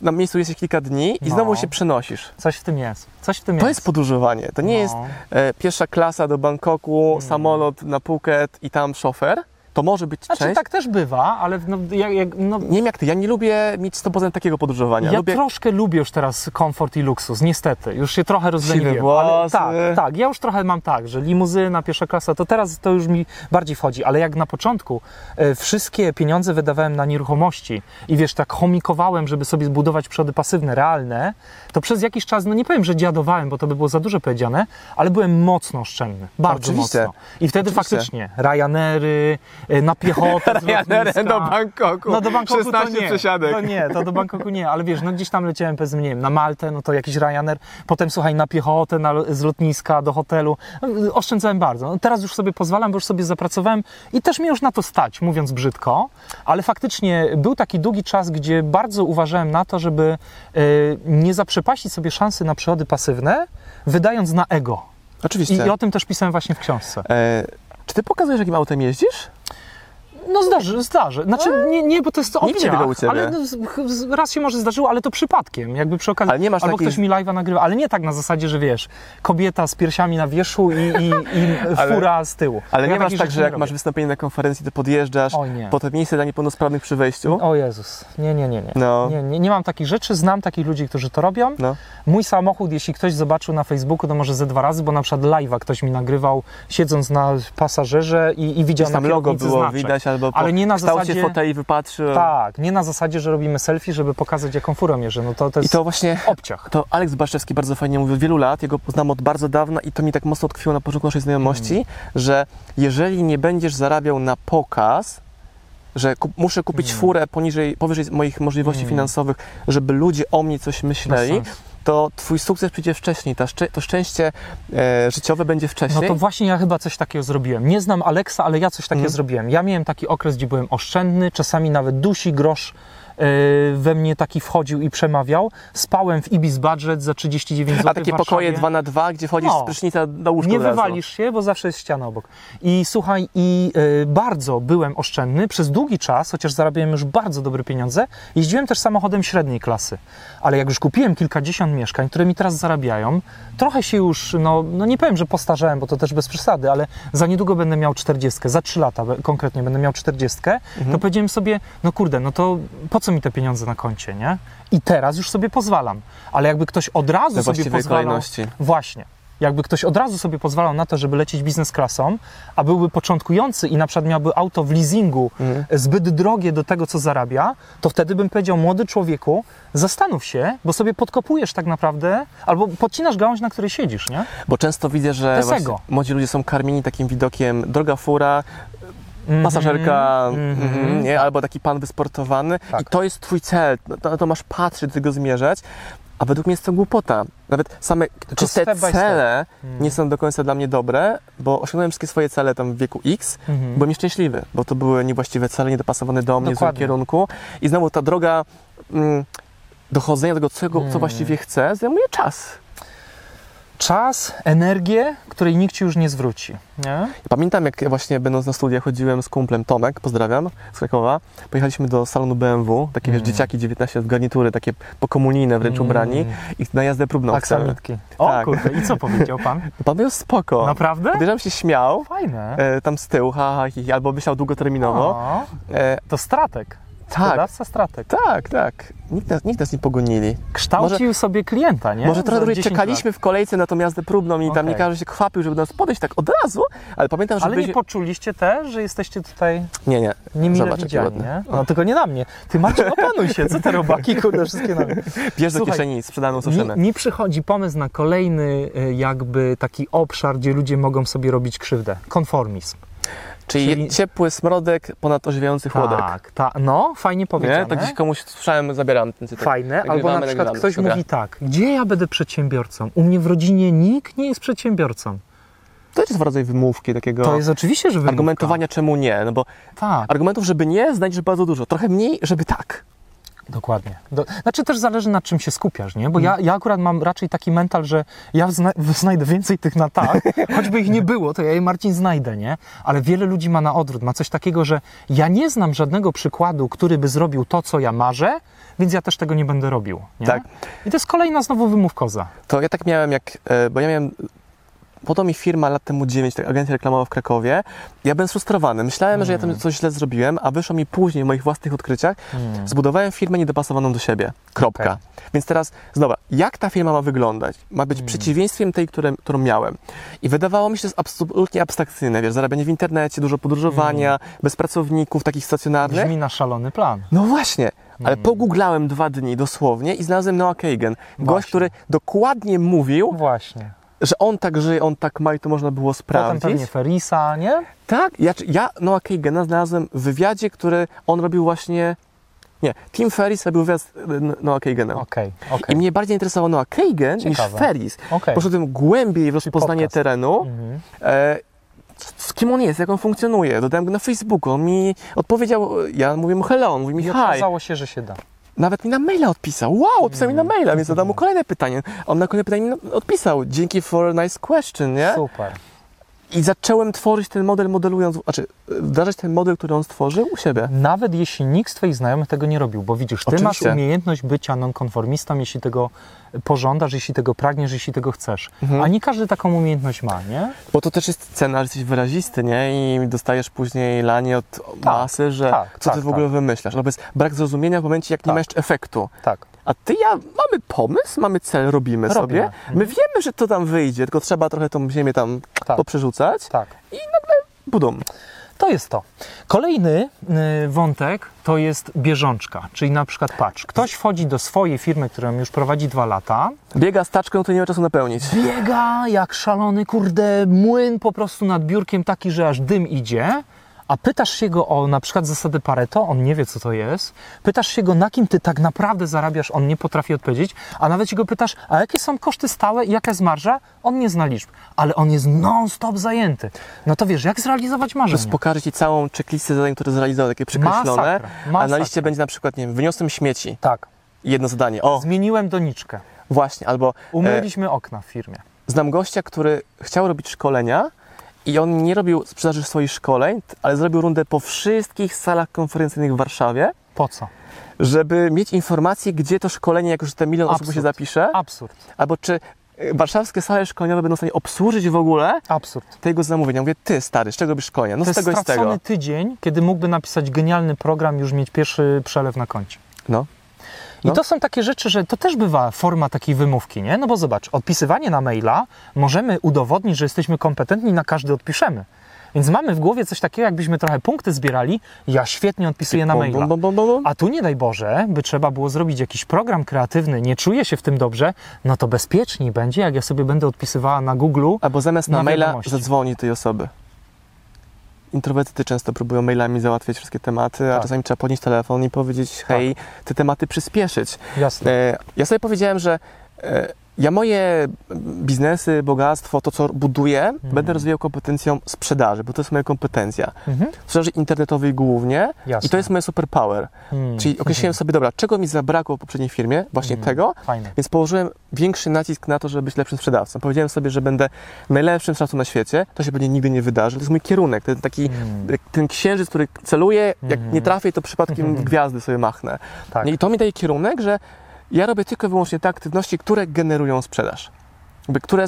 [SPEAKER 1] na miejscu jesteś kilka dni i
[SPEAKER 2] No.
[SPEAKER 1] znowu się przenosisz.
[SPEAKER 2] coś w tym jest. Coś w tym
[SPEAKER 1] To
[SPEAKER 2] jest.
[SPEAKER 1] jest podróżowanie. To nie
[SPEAKER 2] No.
[SPEAKER 1] jest e, pierwsza klasa do Bangkoku,
[SPEAKER 2] Mm.
[SPEAKER 1] samolot na Phuket i tam szofer. To może być
[SPEAKER 2] Znaczy
[SPEAKER 1] część.
[SPEAKER 2] tak też bywa, ale no, jak, jak, no,
[SPEAKER 1] Nie wiem jak ty, ja nie lubię mieć 100% takiego podróżowania.
[SPEAKER 2] Ja
[SPEAKER 1] lubię...
[SPEAKER 2] troszkę lubię już teraz komfort i luksus, niestety. Już się trochę rozleniwiłem. Ale, tak, tak. Ja już trochę mam tak, że limuzyna, pierwsza klasa, to teraz to już mi bardziej wchodzi. Ale jak na początku e, wszystkie pieniądze wydawałem na nieruchomości i wiesz, tak chomikowałem, żeby sobie zbudować przody pasywne, realne, to przez jakiś czas, no nie powiem, że dziadowałem, bo to by było za dużo powiedziane, ale byłem mocno oszczędny. Bardzo
[SPEAKER 1] Oczywiście.
[SPEAKER 2] mocno. I wtedy
[SPEAKER 1] Oczywiście.
[SPEAKER 2] faktycznie Ryanery, na piechotę z lotniska.
[SPEAKER 1] do Bangkoku.
[SPEAKER 2] No do Bangkoku
[SPEAKER 1] 16
[SPEAKER 2] to nie.
[SPEAKER 1] przesiadek.
[SPEAKER 2] To nie, to do Bangkoku nie, ale wiesz, no gdzieś tam leciałem powiedzmy, nie wiem, na Maltę, no to jakiś Ryanair, potem słuchaj, na piechotę, na, z lotniska do hotelu. No, Oszczędzałem bardzo. No, teraz już sobie pozwalam, bo już sobie zapracowałem i też mnie już na to stać, mówiąc brzydko, ale faktycznie był taki długi czas, gdzie bardzo uważałem na to, żeby e, nie zaprzepaścić sobie szansy na przychody pasywne, wydając na ego.
[SPEAKER 1] Oczywiście.
[SPEAKER 2] I, I o tym też pisałem właśnie w książce.
[SPEAKER 1] E, czy ty pokazujesz, jakim autem jeździsz?
[SPEAKER 2] No zdarzy, zdarzy. Znaczy, nie, nie, bo to jest
[SPEAKER 1] Nie
[SPEAKER 2] opcja.
[SPEAKER 1] widzę tego u ciebie.
[SPEAKER 2] Ale no, raz się może zdarzyło, ale to przypadkiem. Jakby przy okazji.
[SPEAKER 1] Ale nie masz
[SPEAKER 2] albo
[SPEAKER 1] takiej-
[SPEAKER 2] ktoś mi live'a nagrywa, ale nie tak na zasadzie, że wiesz, kobieta z piersiami na wierzchu i, i, i <laughs>
[SPEAKER 1] Ale-
[SPEAKER 2] fura z tyłu.
[SPEAKER 1] Ale
[SPEAKER 2] Ja
[SPEAKER 1] nie masz tak, że
[SPEAKER 2] nie
[SPEAKER 1] jak
[SPEAKER 2] robię.
[SPEAKER 1] masz wystąpienie na konferencji, to podjeżdżasz
[SPEAKER 2] O nie.
[SPEAKER 1] po to miejsce dla niepełnosprawnych przy wejściu?
[SPEAKER 2] O Jezus, nie, nie, nie, nie.
[SPEAKER 1] No.
[SPEAKER 2] Nie, nie. nie mam takich rzeczy, znam takich ludzi, którzy to robią.
[SPEAKER 1] No.
[SPEAKER 2] Mój samochód, jeśli ktoś zobaczył na Facebooku, to może ze dwa razy, bo na przykład live'a ktoś mi nagrywał, siedząc na pasażerze i, i widział
[SPEAKER 1] Gdzieś tam
[SPEAKER 2] na
[SPEAKER 1] logo było
[SPEAKER 2] znaczek.
[SPEAKER 1] widać, albo po
[SPEAKER 2] Ale nie na
[SPEAKER 1] kształcie
[SPEAKER 2] zasadzie-
[SPEAKER 1] foteli wypatrzył.
[SPEAKER 2] Tak, nie na zasadzie, że robimy selfie, żeby pokazać, jaką furą mierzę. No to, to
[SPEAKER 1] I
[SPEAKER 2] jest
[SPEAKER 1] to właśnie
[SPEAKER 2] obciach.
[SPEAKER 1] To Aleks Baszczewski bardzo fajnie mówił od wielu lat, jego znam od bardzo dawna i to mi tak mocno tkwiło na początku naszej znajomości,
[SPEAKER 2] Mm.
[SPEAKER 1] że jeżeli nie będziesz zarabiał na pokaz, że kup, muszę kupić
[SPEAKER 2] Mm.
[SPEAKER 1] furę poniżej, powyżej moich możliwości
[SPEAKER 2] Mm.
[SPEAKER 1] finansowych, żeby ludzie o mnie coś myśleli,
[SPEAKER 2] sensu.
[SPEAKER 1] To twój sukces przyjdzie wcześniej, ta szczę, to szczęście e, życiowe będzie
[SPEAKER 2] No
[SPEAKER 1] wcześniej.
[SPEAKER 2] to właśnie ja chyba coś takiego zrobiłem. Nie znam Aleksa, ale ja coś takiego
[SPEAKER 1] Mhm.
[SPEAKER 2] zrobiłem. Ja miałem taki okres, gdzie byłem oszczędny, czasami nawet dusi grosz we mnie taki wchodził i przemawiał. Spałem w Ibis Budget za 39 zł
[SPEAKER 1] A takie pokoje 2 na 2 gdzie wchodzisz
[SPEAKER 2] No.
[SPEAKER 1] z prysznica do łóżka
[SPEAKER 2] Nie wywalisz się, bo zawsze jest ściana obok. I słuchaj, i e, bardzo byłem oszczędny przez długi czas, chociaż zarabiałem już bardzo dobre pieniądze. Jeździłem też samochodem średniej klasy. Ale jak już kupiłem kilkadziesiąt mieszkań, które mi teraz zarabiają, trochę się już, no, no nie powiem, że postarzałem, bo to też bez przesady, ale za niedługo będę miał 40, za 3 lata konkretnie będę miał 40,
[SPEAKER 1] Mhm.
[SPEAKER 2] to powiedziałem sobie, no kurde, no to po co mi te pieniądze na koncie, nie? I teraz już sobie pozwalam. Ale jakby ktoś od razu sobie pozwalał...
[SPEAKER 1] kolejności.
[SPEAKER 2] Właśnie. Jakby ktoś od razu sobie pozwalał na to, żeby lecieć biznes klasą, a byłby początkujący i na przykład miałby auto w leasingu
[SPEAKER 1] Mhm.
[SPEAKER 2] zbyt drogie do tego, co zarabia, to wtedy bym powiedział, młody człowieku, zastanów się, bo sobie podkopujesz tak naprawdę, albo podcinasz gałąź, na której siedzisz, nie?
[SPEAKER 1] Bo często widzę, że młodzi ludzie są karmieni takim widokiem droga fura, pasażerka,
[SPEAKER 2] Mhm.
[SPEAKER 1] mhm, nie? albo taki pan wysportowany
[SPEAKER 2] Tak.
[SPEAKER 1] i to jest twój cel, no to, to masz patrzeć, do tego zmierzać, a według mnie jest to głupota. Nawet same czyste
[SPEAKER 2] step by step.
[SPEAKER 1] cele
[SPEAKER 2] Mhm.
[SPEAKER 1] nie są do końca dla mnie dobre, bo osiągnąłem wszystkie swoje cele tam w wieku X,
[SPEAKER 2] Mhm.
[SPEAKER 1] byłem nieszczęśliwy, bo to były niewłaściwe cele, niedopasowane do mnie, w
[SPEAKER 2] Dokładnie.
[SPEAKER 1] kierunku i znowu ta droga mm, dochodzenia do tego, co,
[SPEAKER 2] Mhm.
[SPEAKER 1] co właściwie chcę, zajmuje czas.
[SPEAKER 2] Czas, energię, której nikt ci już nie zwróci, nie?
[SPEAKER 1] Pamiętam, jak ja właśnie będąc na studiach chodziłem z kumplem Tomek, pozdrawiam, z Krakowa. Pojechaliśmy do salonu BMW, takie wiesz,
[SPEAKER 2] Mm.
[SPEAKER 1] dzieciaki 19 lat, garnitury, takie pokomunijne wręcz
[SPEAKER 2] Mm.
[SPEAKER 1] ubrani i na jazdę próbną.
[SPEAKER 2] Aksamitki. O
[SPEAKER 1] Tak.
[SPEAKER 2] kurde, i co powiedział pan? <laughs>
[SPEAKER 1] Pan był spoko.
[SPEAKER 2] Naprawdę?
[SPEAKER 1] Podejrzewam się śmiał,
[SPEAKER 2] Fajne.
[SPEAKER 1] e, tam z tyłu, ha, ha, hi, hi, albo myślał długoterminowo.
[SPEAKER 2] O,
[SPEAKER 1] E,
[SPEAKER 2] to stratek.
[SPEAKER 1] Tak.
[SPEAKER 2] Sprzedawca stratek.
[SPEAKER 1] Tak, tak. Nikt nas, nikt nas nie pogonili.
[SPEAKER 2] Kształcił sobie klienta, nie?
[SPEAKER 1] Może trochę
[SPEAKER 2] Za
[SPEAKER 1] dłużej
[SPEAKER 2] 10
[SPEAKER 1] czekaliśmy w kolejce na tą jazdę próbną i tam
[SPEAKER 2] Okej.
[SPEAKER 1] nie każdy się chwapił, żeby do nas podejść tak od razu, ale pamiętam,
[SPEAKER 2] lat.
[SPEAKER 1] że
[SPEAKER 2] Ale
[SPEAKER 1] byli...
[SPEAKER 2] nie poczuliście też, że jesteście tutaj
[SPEAKER 1] Nie, nie.
[SPEAKER 2] niemile
[SPEAKER 1] Zobacz,
[SPEAKER 2] widziani, nie? No tylko nie na mnie. Ty Marcin, opanuj się, co te <laughs> robaki, kurde, wszystkie na mnie.
[SPEAKER 1] Bierz do kieszeni sprzedaną
[SPEAKER 2] Mi,
[SPEAKER 1] suszynę.
[SPEAKER 2] mi przychodzi pomysł na kolejny y, jakby taki obszar, gdzie ludzie mogą sobie robić krzywdę. Konformizm.
[SPEAKER 1] Czyli,
[SPEAKER 2] czyli-
[SPEAKER 1] ciepły smrodek ponad orzewiający chłodek.
[SPEAKER 2] Tak, ta, no, fajnie powiedziane.
[SPEAKER 1] Nie? Tak gdzieś komuś słyszałem, zabieram ten cytat.
[SPEAKER 2] Fajne, albo
[SPEAKER 1] Nagrywamy,
[SPEAKER 2] na przykład
[SPEAKER 1] nagrywamy.
[SPEAKER 2] ktoś
[SPEAKER 1] Dobra.
[SPEAKER 2] mówi tak, gdzie ja będę przedsiębiorcą? U mnie w rodzinie nikt nie jest przedsiębiorcą.
[SPEAKER 1] To jest rodzaj wymówki, takiego
[SPEAKER 2] To jest oczywiście, że wymówka.
[SPEAKER 1] argumentowania czemu nie. No bo
[SPEAKER 2] Tak,
[SPEAKER 1] argumentów, żeby nie, znajdziesz bardzo dużo. Trochę mniej, żeby tak.
[SPEAKER 2] Dokładnie. Do, znaczy też zależy na czym się skupiasz, nie? Bo ja, ja akurat mam raczej taki mental, że ja zna, znajdę więcej tych na tak, <laughs> choćby ich nie było, to ja je Marcin znajdę, nie? Ale wiele ludzi ma na odwrót, ma coś takiego, że ja nie znam żadnego przykładu, który by zrobił to, co ja marzę, więc ja też tego nie będę robił. Nie?
[SPEAKER 1] Tak.
[SPEAKER 2] I to jest kolejna znowu wymówkoza.
[SPEAKER 1] To ja tak miałem jak, e, bo ja miałem, podał mi firma lat temu 9, tak, agencja reklamowa w Krakowie. Ja byłem sfrustrowany. Myślałem, że ja
[SPEAKER 2] Mm.
[SPEAKER 1] tam coś źle zrobiłem, a wyszło mi później w moich własnych odkryciach, zbudowałem firmę niedopasowaną do siebie. Kropka.
[SPEAKER 2] Okej.
[SPEAKER 1] Więc teraz, zobacz, jak ta firma ma wyglądać? Ma być
[SPEAKER 2] Mm.
[SPEAKER 1] przeciwieństwiem tej, które, którą miałem. I wydawało mi się, że to jest absolutnie abstrakcyjne, wiesz, zarabianie w internecie, dużo podróżowania, bez pracowników takich stacjonarnych.
[SPEAKER 2] Mm. Brzmi na szalony plan.
[SPEAKER 1] No właśnie, ale
[SPEAKER 2] Mm.
[SPEAKER 1] pogooglałem dwa dni dosłownie i znalazłem Noah Kagan. Gość,
[SPEAKER 2] Właśnie.
[SPEAKER 1] który dokładnie mówił,
[SPEAKER 2] Właśnie.
[SPEAKER 1] Że on tak żyje, on tak ma i to można było
[SPEAKER 2] Potem
[SPEAKER 1] sprawdzić.
[SPEAKER 2] pewnie Ferisa, nie?
[SPEAKER 1] Tak, ja, ja Noah Kagana znalazłem w wywiadzie, który on robił właśnie... Nie, Tim Ferris robił wywiad z e, Noah Kaganem.
[SPEAKER 2] Okej,
[SPEAKER 1] I
[SPEAKER 2] okej.
[SPEAKER 1] mnie bardziej interesował Noah Kagan niż
[SPEAKER 2] Ciekawe.
[SPEAKER 1] Ferris.
[SPEAKER 2] okej.
[SPEAKER 1] Poszedłem głębiej w rozpoznanie terenu,
[SPEAKER 2] Mhm.
[SPEAKER 1] e, z kim on jest, jak on funkcjonuje. Dodałem go na Facebooku, on mi odpowiedział, ja mówię mu hello, on mówi mi
[SPEAKER 2] I
[SPEAKER 1] hi.
[SPEAKER 2] okazało się, że się da.
[SPEAKER 1] Nawet mi na maila odpisał. Wow, odpisał mi na maila, więc zadam mu kolejne pytanie. On na kolejne pytanie mi odpisał. Dzięki for a nice question, nie?
[SPEAKER 2] Super.
[SPEAKER 1] I zacząłem tworzyć ten model, modelując, znaczy wdrażać ten model, który on stworzył u siebie.
[SPEAKER 2] Nawet jeśli nikt z Twoich znajomych tego nie robił, bo widzisz, Ty masz
[SPEAKER 1] Oczywiście.
[SPEAKER 2] umiejętność bycia nonkonformistą, jeśli tego pożądasz, jeśli tego pragniesz, jeśli tego chcesz.
[SPEAKER 1] Mhm.
[SPEAKER 2] A nie każdy taką umiejętność ma, nie?
[SPEAKER 1] Bo to też jest cena, że jesteś wyrazisty, nie? I dostajesz później lanie od masy, że
[SPEAKER 2] tak,
[SPEAKER 1] co
[SPEAKER 2] tak,
[SPEAKER 1] ty w ogóle
[SPEAKER 2] tak.
[SPEAKER 1] wymyślasz. No bo jest brak zrozumienia w momencie, jak nie
[SPEAKER 2] Tak.
[SPEAKER 1] ma jeszcze efektu.
[SPEAKER 2] Tak.
[SPEAKER 1] A ty, ja, mamy pomysł, mamy cel, robimy,
[SPEAKER 2] Robimy.
[SPEAKER 1] sobie. My wiemy, że to tam wyjdzie, tylko trzeba trochę tą ziemię tam
[SPEAKER 2] Tak.
[SPEAKER 1] poprzerzucać.
[SPEAKER 2] Tak.
[SPEAKER 1] Budum.
[SPEAKER 2] To jest to. Kolejny y, wątek to jest bieżączka, czyli na przykład patrz, ktoś wchodzi do swojej firmy, którą już prowadzi dwa lata,
[SPEAKER 1] Biega z taczką, to nie ma czasu napełnić.
[SPEAKER 2] biega jak szalony, kurde, młyn po prostu nad biurkiem taki, że aż dym idzie, a pytasz się go o na przykład zasady Pareto, on nie wie co to jest, pytasz się go na kim ty tak naprawdę zarabiasz, on nie potrafi odpowiedzieć, a nawet się go pytasz, a jakie są koszty stałe i jaka jest marża, on nie zna liczb, ale on jest non-stop zajęty. No to wiesz, jak zrealizować
[SPEAKER 1] To
[SPEAKER 2] marzenia?
[SPEAKER 1] pokażę Ci całą checklistę zadań, które zrealizował, takie przekreślone.
[SPEAKER 2] Masakra,
[SPEAKER 1] A na
[SPEAKER 2] masakra.
[SPEAKER 1] liście będzie na przykład, nie wiem, wyniosłem śmieci.
[SPEAKER 2] Tak,
[SPEAKER 1] Jedno zadanie. O,
[SPEAKER 2] zmieniłem doniczkę,
[SPEAKER 1] właśnie. Albo e,
[SPEAKER 2] umyliśmy okna w firmie.
[SPEAKER 1] znam gościa, który chciał robić szkolenia i on nie robił sprzedaży swoich szkoleń, ale zrobił rundę po wszystkich salach konferencyjnych w Warszawie,
[SPEAKER 2] Po co?
[SPEAKER 1] żeby mieć informację, gdzie to szkolenie, jak już te milion osób
[SPEAKER 2] Absurd.
[SPEAKER 1] się zapisze,
[SPEAKER 2] Absurd,
[SPEAKER 1] albo czy e, warszawskie sale szkoleniowe będą w stanie obsłużyć w ogóle
[SPEAKER 2] absurd.
[SPEAKER 1] tego zamówienia. Mówię, ty stary, z czego robisz szkolenia? No
[SPEAKER 2] to
[SPEAKER 1] z tego i
[SPEAKER 2] jest
[SPEAKER 1] z tego.
[SPEAKER 2] tydzień, kiedy mógłby napisać genialny program i już mieć pierwszy przelew na koncie.
[SPEAKER 1] No.
[SPEAKER 2] I
[SPEAKER 1] No.
[SPEAKER 2] to są takie rzeczy, że to też bywa forma takiej wymówki, nie? No bo zobacz, odpisywanie na maila możemy udowodnić, że jesteśmy kompetentni i na każdy odpiszemy. Więc mamy w głowie coś takiego, jakbyśmy trochę punkty zbierali, ja świetnie odpisuję na maila. A tu nie daj Boże, by trzeba było zrobić jakiś program kreatywny, nie czuję się w tym dobrze, no to bezpieczniej będzie, jak ja sobie będę odpisywała na Google.
[SPEAKER 1] Albo zamiast na,
[SPEAKER 2] na
[SPEAKER 1] maila
[SPEAKER 2] wiadomości.
[SPEAKER 1] zadzwoni tej osoby. Introwertycy często próbują mailami załatwiać wszystkie tematy, a
[SPEAKER 2] Tak.
[SPEAKER 1] czasami trzeba podnieść telefon i powiedzieć, hej, te tematy przyspieszyć.
[SPEAKER 2] Jasne.
[SPEAKER 1] E, ja sobie powiedziałem, że e, ja moje biznesy, bogactwo, to co buduję, będę rozwijał kompetencją sprzedaży, bo to jest moja kompetencja.
[SPEAKER 2] Mhm.
[SPEAKER 1] Sprzedaży internetowej głównie
[SPEAKER 2] Jasne.
[SPEAKER 1] i to jest moje superpower.
[SPEAKER 2] Hmm.
[SPEAKER 1] Czyli określiłem sobie, dobra, czego mi zabrakło w poprzedniej firmie? Właśnie
[SPEAKER 2] Mhm.
[SPEAKER 1] tego,
[SPEAKER 2] Fajne.
[SPEAKER 1] więc położyłem większy nacisk na to, żeby być lepszym sprzedawcą. Powiedziałem sobie, że będę najlepszym sprzedawcą na świecie. To się pewnie nigdy nie wydarzy. To jest mój kierunek. Ten taki,
[SPEAKER 2] Mm.
[SPEAKER 1] ten księżyc, który celuje, jak
[SPEAKER 2] Mhm.
[SPEAKER 1] nie trafię, to przypadkiem
[SPEAKER 2] Mhm. <laughs>
[SPEAKER 1] gwiazdy sobie machnę.
[SPEAKER 2] Tak.
[SPEAKER 1] I to mi daje kierunek, że ja robię tylko i wyłącznie te aktywności, które generują sprzedaż. Które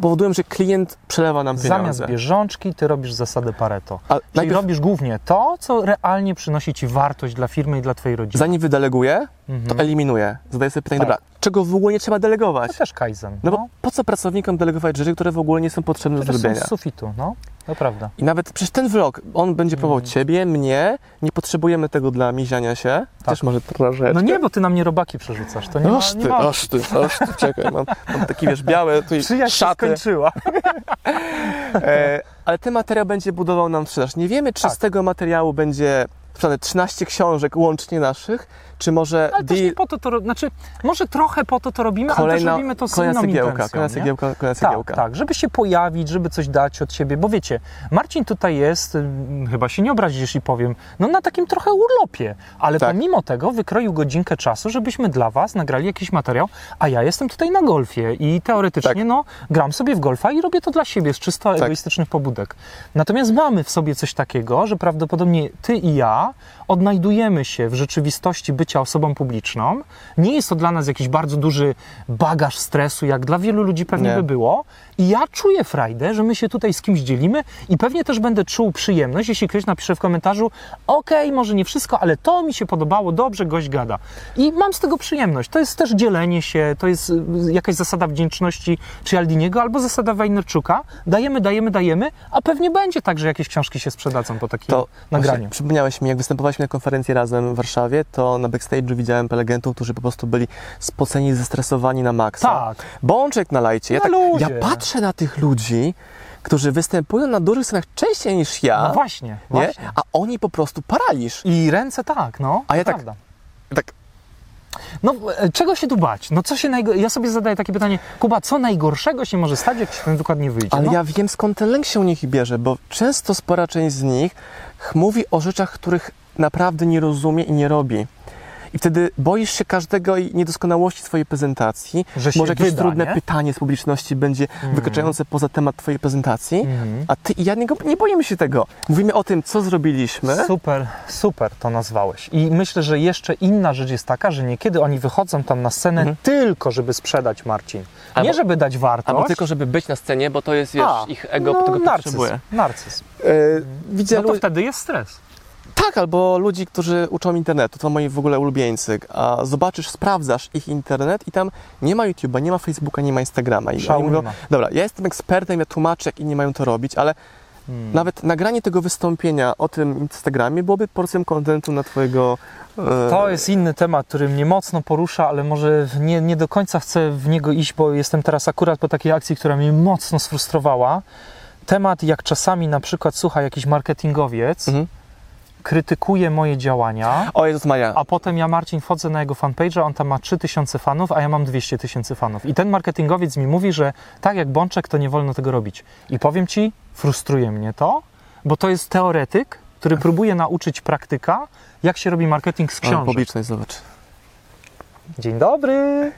[SPEAKER 1] powodują, że klient przelewa nam
[SPEAKER 2] Zamiast
[SPEAKER 1] pieniądze.
[SPEAKER 2] bieżączki, ty robisz zasadę Pareto.
[SPEAKER 1] A
[SPEAKER 2] Czyli
[SPEAKER 1] najpierw,
[SPEAKER 2] robisz głównie to, co realnie przynosi ci wartość dla firmy i dla twojej rodziny.
[SPEAKER 1] zanim wydeleguję, to
[SPEAKER 2] Mhm.
[SPEAKER 1] eliminuję. Zadaję sobie pytanie,
[SPEAKER 2] Tak.
[SPEAKER 1] dobra, czego w ogóle nie trzeba delegować?
[SPEAKER 2] To też Kaizen.
[SPEAKER 1] No bo po co pracownikom delegować rzeczy, które w ogóle nie są potrzebne do
[SPEAKER 2] które są
[SPEAKER 1] zrobienia?
[SPEAKER 2] z sufitu, no. To prawda.
[SPEAKER 1] I nawet przecież ten vlog, on będzie próbował
[SPEAKER 2] Mhm.
[SPEAKER 1] ciebie, mnie, nie potrzebujemy tego dla miziania się. Też może troszeczkę.
[SPEAKER 2] No nie, bo ty na mnie robaki przerzucasz. To nie ma,
[SPEAKER 1] Oż
[SPEAKER 2] nie
[SPEAKER 1] ty,
[SPEAKER 2] ma.
[SPEAKER 1] oż ty, oż ty, czekaj, mam, mam takie, wiesz, białe tutaj <laughs>
[SPEAKER 2] Przyjaźń się
[SPEAKER 1] szaty,
[SPEAKER 2] skończyła. <laughs>
[SPEAKER 1] e, ale ten materiał będzie budował nam sprzedaż. Nie wiemy, czy
[SPEAKER 2] Tak.
[SPEAKER 1] z tego materiału będzie sprzedane 13 książek łącznie naszych, czy może
[SPEAKER 2] Ale też
[SPEAKER 1] deal,
[SPEAKER 2] nie po to to ro- Znaczy, może trochę po to to robimy, ale też
[SPEAKER 1] kolejna,
[SPEAKER 2] robimy to z
[SPEAKER 1] kolejna
[SPEAKER 2] inną
[SPEAKER 1] cegiełka,
[SPEAKER 2] intencją,
[SPEAKER 1] kolejna cegiełka, kolejna
[SPEAKER 2] Tak,
[SPEAKER 1] cegiełka.
[SPEAKER 2] tak, żeby się pojawić, żeby coś dać od siebie, bo wiecie, Marcin tutaj jest, chyba się nie obrazisz, jeśli powiem, no na takim trochę urlopie, ale
[SPEAKER 1] Tak.
[SPEAKER 2] pomimo tego wykroił godzinkę czasu, żebyśmy dla Was nagrali jakiś materiał, a ja jestem tutaj na golfie i teoretycznie,
[SPEAKER 1] Tak.
[SPEAKER 2] no, gram sobie w golfa i robię to dla siebie z czysto egoistycznych pobudek. Natomiast mamy w sobie coś takiego, że prawdopodobnie Ty i ja odnajdujemy się w rzeczywistości bycia osobą publiczną. Nie jest to dla nas jakiś bardzo duży bagaż stresu, jak dla wielu ludzi pewnie
[SPEAKER 1] Nie.
[SPEAKER 2] by było. I ja czuję frajdę, że my się tutaj z kimś dzielimy i pewnie też będę czuł przyjemność, jeśli ktoś napisze w komentarzu okej, może nie wszystko, ale to mi się podobało, dobrze, gość gada. I mam z tego przyjemność. To jest też dzielenie się, to jest y, jakaś zasada wdzięczności czy Aldiniego, albo zasada Wajnerczuka. Dajemy, dajemy, dajemy, a pewnie będzie tak, że jakieś książki się sprzedadzą po takim
[SPEAKER 1] To
[SPEAKER 2] nagraniu.
[SPEAKER 1] Właśnie, przypomniałeś mi, jak występowaliśmy na konferencji razem w Warszawie, to na backstage'u widziałem prelegentów, którzy po prostu byli spoceni, zestresowani na maksa.
[SPEAKER 2] Tak.
[SPEAKER 1] Bączek na lajcie. Ja,
[SPEAKER 2] Na
[SPEAKER 1] tak, ja patrzę na tych ludzi, którzy występują na dużych scenach częściej niż ja,
[SPEAKER 2] No właśnie,
[SPEAKER 1] nie?
[SPEAKER 2] właśnie.
[SPEAKER 1] a oni po prostu paraliż.
[SPEAKER 2] I ręce tak, no.
[SPEAKER 1] A ja tak-
[SPEAKER 2] prawda.
[SPEAKER 1] Tak,
[SPEAKER 2] No, e, czego się tu bać? No, co się najgo... Ja sobie zadaję takie pytanie, Kuba, co najgorszego się może stać, jak się ten wykład nie wyjdzie?
[SPEAKER 1] ale
[SPEAKER 2] no,
[SPEAKER 1] ja wiem skąd ten lęk się u nich bierze, bo często spora część z nich mówi o rzeczach, których naprawdę nie rozumie i nie robi. I wtedy boisz się każdego i niedoskonałości swojej prezentacji.
[SPEAKER 2] Że się
[SPEAKER 1] Może jakieś
[SPEAKER 2] wyda,
[SPEAKER 1] trudne
[SPEAKER 2] nie?
[SPEAKER 1] pytanie z publiczności będzie wykraczające poza temat twojej prezentacji.
[SPEAKER 2] Mhm.
[SPEAKER 1] A ty i ja nie, nie boimy się tego. Mówimy o tym, co zrobiliśmy.
[SPEAKER 2] Super, super to nazwałeś. I myślę, że jeszcze inna rzecz jest taka, że niekiedy oni wychodzą tam na scenę
[SPEAKER 1] Mhm.
[SPEAKER 2] tylko, żeby sprzedać Marcin.
[SPEAKER 1] Albo-
[SPEAKER 2] nie żeby dać wartość.
[SPEAKER 1] Albo tylko, żeby być na scenie, bo to jest, wiesz,
[SPEAKER 2] A,
[SPEAKER 1] ich ego
[SPEAKER 2] no,
[SPEAKER 1] tego
[SPEAKER 2] narcyzm,
[SPEAKER 1] potrzebuje.
[SPEAKER 2] narcyzm.
[SPEAKER 1] E, widzę
[SPEAKER 2] No to wtedy jest stres.
[SPEAKER 1] Tak, albo ludzi, którzy uczą internetu, to moi w ogóle ulubieńcy, a zobaczysz, sprawdzasz ich internet i tam nie ma YouTube'a, nie ma Facebooka, nie ma Instagrama. I
[SPEAKER 2] Szału
[SPEAKER 1] oni mówią, dobra, ja jestem ekspertem, ja tłumaczę, jak inni mają to robić, ale
[SPEAKER 2] Hmm.
[SPEAKER 1] nawet nagranie tego wystąpienia o tym Instagramie byłoby porcją kontentu na twojego... e,
[SPEAKER 2] To jest inny temat, który mnie mocno porusza, ale może nie, nie do końca chcę w niego iść, bo jestem teraz akurat po takiej akcji, która mnie mocno sfrustrowała. Temat, jak czasami na przykład słucha jakiś marketingowiec,
[SPEAKER 1] Mhm.
[SPEAKER 2] Krytykuje moje działania,
[SPEAKER 1] O Jezus Maria,
[SPEAKER 2] a potem ja, Marcin, wchodzę na jego fanpage'a, on tam ma 3000 fanów, a ja mam 200 tysięcy fanów. I ten marketingowiec mi mówi, że tak jak Bączek, to nie wolno tego robić. I powiem Ci, frustruje mnie to, bo to jest teoretyk, który próbuje nauczyć praktyka, jak się robi marketing z
[SPEAKER 1] o,
[SPEAKER 2] książek.
[SPEAKER 1] publiczność, zobacz.
[SPEAKER 2] Dzień dobry!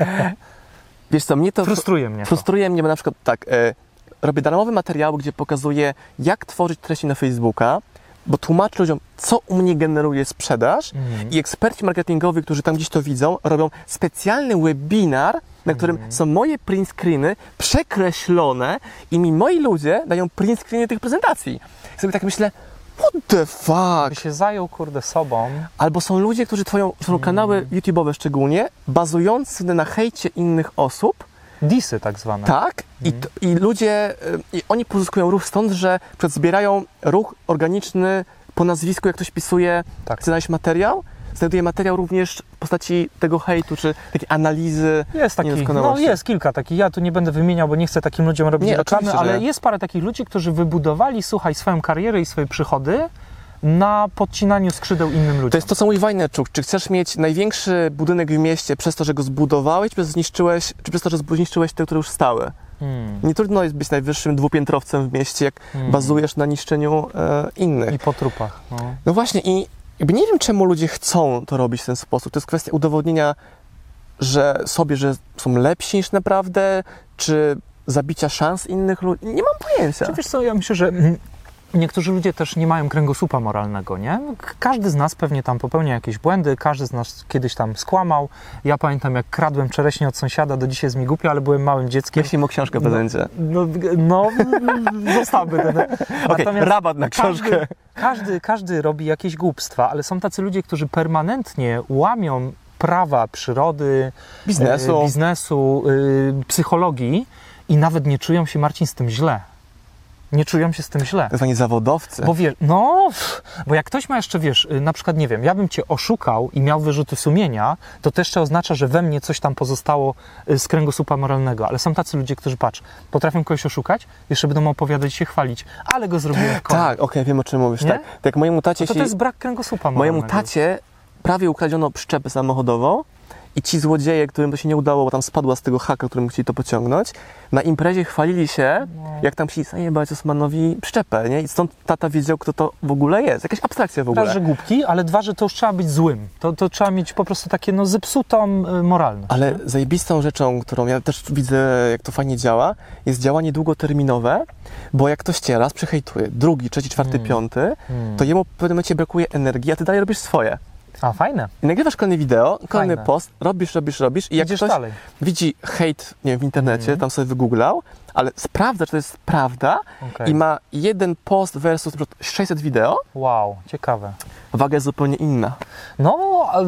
[SPEAKER 2] <laughs>
[SPEAKER 1] Wiesz co, mnie to...
[SPEAKER 2] Frustruje mnie to.
[SPEAKER 1] Frustruje mnie, bo na przykład tak, e, robię darmowe materiały, gdzie pokazuję, jak tworzyć treści na Facebooka, bo tłumaczę ludziom, co u mnie generuje sprzedaż
[SPEAKER 2] Mhm.
[SPEAKER 1] i eksperci marketingowi, którzy tam gdzieś to widzą, robią specjalny webinar, na którym
[SPEAKER 2] Mhm.
[SPEAKER 1] są moje print screeny przekreślone i mi moi ludzie dają print screeny tych prezentacji. I sobie tak myślę, what the
[SPEAKER 2] By
[SPEAKER 1] fuck?
[SPEAKER 2] się zajął, kurde, sobą.
[SPEAKER 1] Albo są ludzie, którzy tworzą, tworzą kanały YouTube'owe szczególnie, bazujące na hejcie innych osób,
[SPEAKER 2] Disy tak zwane.
[SPEAKER 1] tak, i, t- i ludzie, y, i oni pozyskują ruch stąd, że zbierają ruch organiczny po nazwisku, jak ktoś pisuje,
[SPEAKER 2] Tak.
[SPEAKER 1] znaleźć materiał, znajduje materiał również w postaci tego hejtu, czy takiej analizy
[SPEAKER 2] Jest taki, no jest kilka takich. Ja tu nie będę wymieniał, bo nie chcę takim ludziom robić
[SPEAKER 1] Nie,
[SPEAKER 2] reklamy, ale jest parę takich ludzi, którzy wybudowali, słuchaj, swoją karierę i swoje przychody na podcinaniu skrzydeł innym ludziom.
[SPEAKER 1] To jest to, co mówi Wajnerczuk. Czy chcesz mieć największy budynek w mieście przez to, że go zbudowałeś, czy przez, zniszczyłeś, czy przez to, że zniszczyłeś te, które już stały?
[SPEAKER 2] Hmm.
[SPEAKER 1] Nie trudno jest być najwyższym dwupiętrowcem w mieście, jak
[SPEAKER 2] Hmm.
[SPEAKER 1] bazujesz na niszczeniu e, innych.
[SPEAKER 2] I po trupach. No.
[SPEAKER 1] No właśnie i jakby nie wiem, czemu ludzie chcą to robić w ten sposób. To jest kwestia udowodnienia, że sobie, że są lepsi niż naprawdę, czy zabicia szans innych ludzi. Nie mam pojęcia.
[SPEAKER 2] Czy wiesz co, ja myślę, że mm, niektórzy ludzie też nie mają kręgosłupa moralnego, nie? No, Każdy z nas pewnie tam popełnia jakieś błędy, każdy z nas kiedyś tam skłamał. Ja pamiętam, jak kradłem czereśnie od sąsiada, do dzisiaj jest mi głupio, ale byłem małym dzieckiem.
[SPEAKER 1] Jeśli mu książkę w prezencie.
[SPEAKER 2] No, no <laughs> zostawmy ten. Natomiast
[SPEAKER 1] rabat na książkę.
[SPEAKER 2] Każdy, każdy, każdy robi jakieś głupstwa, ale są tacy ludzie, którzy permanentnie łamią prawa przyrody,
[SPEAKER 1] Biznesu.
[SPEAKER 2] e, biznesu e, psychologii i nawet nie czują się, Marcin, z tym źle. Nie czują się z tym źle.
[SPEAKER 1] Tak zwani zawodowcy.
[SPEAKER 2] Bo wiesz, no, bo jak ktoś ma jeszcze, wiesz, y, na przykład, nie wiem, ja bym cię oszukał i miał wyrzuty sumienia, to to jeszcze oznacza, że we mnie coś tam pozostało y, z kręgosłupa moralnego. Ale są tacy ludzie, którzy, patrz, potrafią kogoś oszukać, jeszcze będą opowiadać i się chwalić, ale go zrobiłem w końcu.
[SPEAKER 1] Tak, okej, wiem o czym mówisz.
[SPEAKER 2] Nie?
[SPEAKER 1] Tak, tak mojemu tacie
[SPEAKER 2] No to,
[SPEAKER 1] się...
[SPEAKER 2] to jest brak kręgosłupa moralnego.
[SPEAKER 1] Mojemu tacie prawie ukradziono przyczepę samochodową i ci złodzieje, którym to się nie udało, bo tam spadła z tego haka, którym chcieli to pociągnąć, na imprezie chwalili się,
[SPEAKER 2] No.
[SPEAKER 1] jak tam chcieli zajebać Osmanowi przyczepę, nie? I stąd tata wiedział, kto to w ogóle jest. Jakaś abstrakcja w ogóle.
[SPEAKER 2] Raz, że głupki, ale dwa, że to już trzeba być złym. To, to trzeba mieć po prostu takie, no, zepsutą y, moralność.
[SPEAKER 1] Ale zajebistą rzeczą, którą ja też widzę, jak to fajnie działa, jest działanie długoterminowe, bo jak ktoś cię raz przehejtuje, drugi, trzeci, czwarty,
[SPEAKER 2] Mm.
[SPEAKER 1] piąty,
[SPEAKER 2] Hmm.
[SPEAKER 1] to jemu w pewnym momencie brakuje energii, a ty dalej robisz swoje.
[SPEAKER 2] A, fajne.
[SPEAKER 1] I nagrywasz kolejne wideo, kolejny
[SPEAKER 2] Fajne.
[SPEAKER 1] post, robisz, robisz, robisz i jak
[SPEAKER 2] Idziesz
[SPEAKER 1] ktoś
[SPEAKER 2] dalej.
[SPEAKER 1] widzi hejt nie wiem, w internecie,
[SPEAKER 2] Mhm.
[SPEAKER 1] tam sobie wygooglał, ale sprawdza, czy to jest prawda
[SPEAKER 2] Okej.
[SPEAKER 1] i ma jeden post versus na przykład 600 wideo,
[SPEAKER 2] Wow, ciekawe.
[SPEAKER 1] waga jest zupełnie inna.
[SPEAKER 2] No,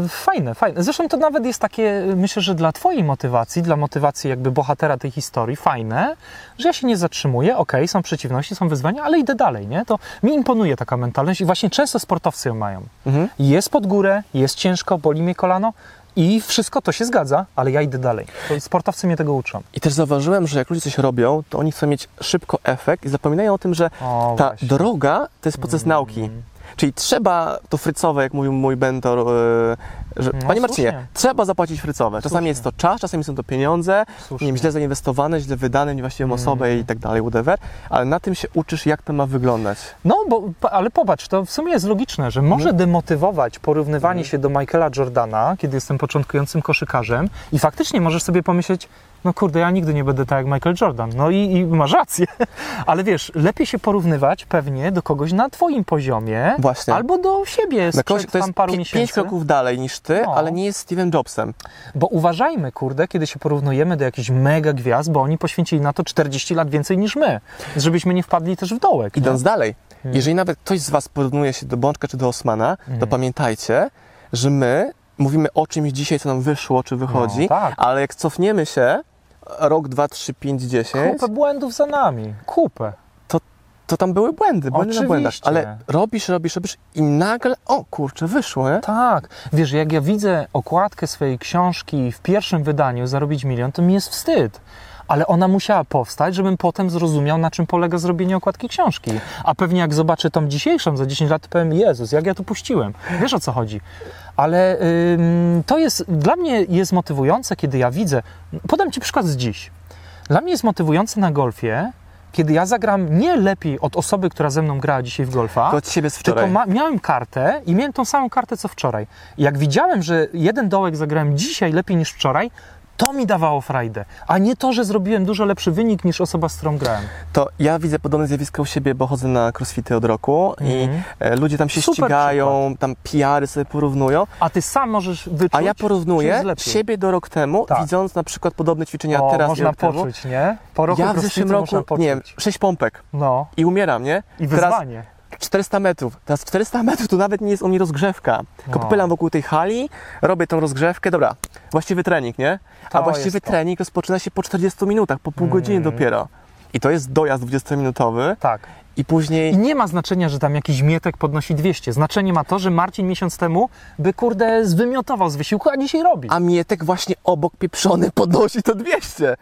[SPEAKER 2] fajne, fajne. Zresztą to nawet jest takie, myślę, że dla Twojej motywacji, dla motywacji jakby bohatera tej historii, fajne, że ja się nie zatrzymuję, okej, są przeciwności, są wyzwania, ale idę dalej, nie? To mi imponuje taka mentalność i właśnie często sportowcy ją mają.
[SPEAKER 1] Mhm.
[SPEAKER 2] Jest pod górę, jest ciężko, boli mnie kolano i wszystko to się zgadza, ale ja idę dalej. To sportowcy mnie tego uczą.
[SPEAKER 1] I też zauważyłem, że jak ludzie coś robią, to oni chcą mieć szybko efekt i zapominają o tym, że
[SPEAKER 2] O,
[SPEAKER 1] ta
[SPEAKER 2] właśnie.
[SPEAKER 1] droga to jest proces nauki. Czyli trzeba to frycowe, jak mówił mój mentor, e, że,
[SPEAKER 2] No,
[SPEAKER 1] panie Marcinie,
[SPEAKER 2] słusznie.
[SPEAKER 1] trzeba zapłacić frycowe. Czasami
[SPEAKER 2] Słusznie.
[SPEAKER 1] jest to czas, czasami są to pieniądze,
[SPEAKER 2] Słusznie.
[SPEAKER 1] nie wiem, źle zainwestowane, źle wydane, niewłaściwą osobę i tak dalej, whatever, ale na tym się uczysz, jak to ma wyglądać.
[SPEAKER 2] No, bo, ale popatrz, to w sumie jest logiczne, że może
[SPEAKER 1] Mhm.
[SPEAKER 2] demotywować porównywanie się do Michaela Jordana, kiedy jestem początkującym koszykarzem i faktycznie możesz sobie pomyśleć, no kurde, ja nigdy nie będę tak jak Michael Jordan. No i, i masz rację. <laughs> Ale wiesz, lepiej się porównywać pewnie do kogoś na twoim poziomie
[SPEAKER 1] Właśnie.
[SPEAKER 2] albo do siebie sprzed
[SPEAKER 1] kogoś,
[SPEAKER 2] tam
[SPEAKER 1] jest
[SPEAKER 2] paru
[SPEAKER 1] pi-
[SPEAKER 2] miesięcy.
[SPEAKER 1] pięć kroków dalej niż ty,
[SPEAKER 2] No.
[SPEAKER 1] ale nie jest Steven Jobsem.
[SPEAKER 2] Bo uważajmy, kurde, kiedy się porównujemy do jakichś mega gwiazd, bo oni poświęcili na to 40 lat więcej niż my, żebyśmy nie wpadli też w dołek. nie?
[SPEAKER 1] Idąc dalej,
[SPEAKER 2] Hmm.
[SPEAKER 1] jeżeli nawet ktoś z Was porównuje się do Bączka czy do Osmana, to
[SPEAKER 2] Mhm.
[SPEAKER 1] pamiętajcie, że my mówimy o czymś dzisiaj, co nam wyszło czy wychodzi,
[SPEAKER 2] No, tak.
[SPEAKER 1] ale jak cofniemy się rok, dwa, trzy, pięć, dziesięć,
[SPEAKER 2] Kupę błędów za nami. Kupę.
[SPEAKER 1] to tam były błędy, błędy na błędach.
[SPEAKER 2] Oczywiście.
[SPEAKER 1] Ale robisz, robisz, robisz i nagle, o kurczę, wyszło, nie?
[SPEAKER 2] Tak. Wiesz, jak ja widzę okładkę swojej książki w pierwszym wydaniu Zarobić Milion, to mi jest wstyd. Ale ona musiała powstać, żebym potem zrozumiał, na czym polega zrobienie okładki książki. A pewnie jak zobaczę tą dzisiejszą za 10 lat, to powiem, Jezus, jak ja to puściłem. Wiesz o co chodzi. Ale to jest, dla mnie jest motywujące, kiedy ja widzę, podam Ci przykład z dziś. Dla mnie jest motywujące na golfie, kiedy ja zagram nie lepiej od osoby, która ze mną grała dzisiaj w golfa,
[SPEAKER 1] To od siebie z wczoraj.
[SPEAKER 2] tylko ma, miałem kartę i miałem tą samą kartę co wczoraj. I jak widziałem, że jeden dołek zagrałem dzisiaj lepiej niż wczoraj, to mi dawało frajdę, a nie to, że zrobiłem dużo lepszy wynik niż osoba, z którą grałem.
[SPEAKER 1] To ja widzę podobne zjawisko u siebie, bo chodzę na crossfity od roku i
[SPEAKER 2] Mhm.
[SPEAKER 1] e, ludzie tam się
[SPEAKER 2] Super
[SPEAKER 1] ścigają, tam PR-y sobie porównują,
[SPEAKER 2] A ty sam możesz wyczuć,
[SPEAKER 1] a ja porównuję siebie do rok temu,
[SPEAKER 2] Tak.
[SPEAKER 1] widząc na przykład podobne ćwiczenia
[SPEAKER 2] o,
[SPEAKER 1] teraz
[SPEAKER 2] można
[SPEAKER 1] rok temu.
[SPEAKER 2] poczuć, nie? Po roku
[SPEAKER 1] Ja w zeszłym roku, nie wiem, 6 pompek
[SPEAKER 2] No,
[SPEAKER 1] i umieram, nie?
[SPEAKER 2] i
[SPEAKER 1] Teraz
[SPEAKER 2] wyzwanie.
[SPEAKER 1] 400 metrów. Teraz 400 metrów to nawet nie jest u mnie rozgrzewka. Tylko
[SPEAKER 2] No.
[SPEAKER 1] popylam wokół tej hali, robię tą rozgrzewkę, dobra, właściwy trening, nie? A
[SPEAKER 2] To
[SPEAKER 1] właściwy
[SPEAKER 2] jest to.
[SPEAKER 1] trening rozpoczyna się po 40 minutach, po pół godziny
[SPEAKER 2] Mm.
[SPEAKER 1] dopiero. I to jest dojazd 20-minutowy
[SPEAKER 2] Tak.
[SPEAKER 1] i później...
[SPEAKER 2] I nie ma znaczenia, że tam jakiś mietek podnosi 200. Znaczenie ma to, że Marcin miesiąc temu by, kurde, zwymiotował z wysiłku, a dzisiaj robi.
[SPEAKER 1] A Mietek właśnie obok pieprzony <laughs> podnosi to 200.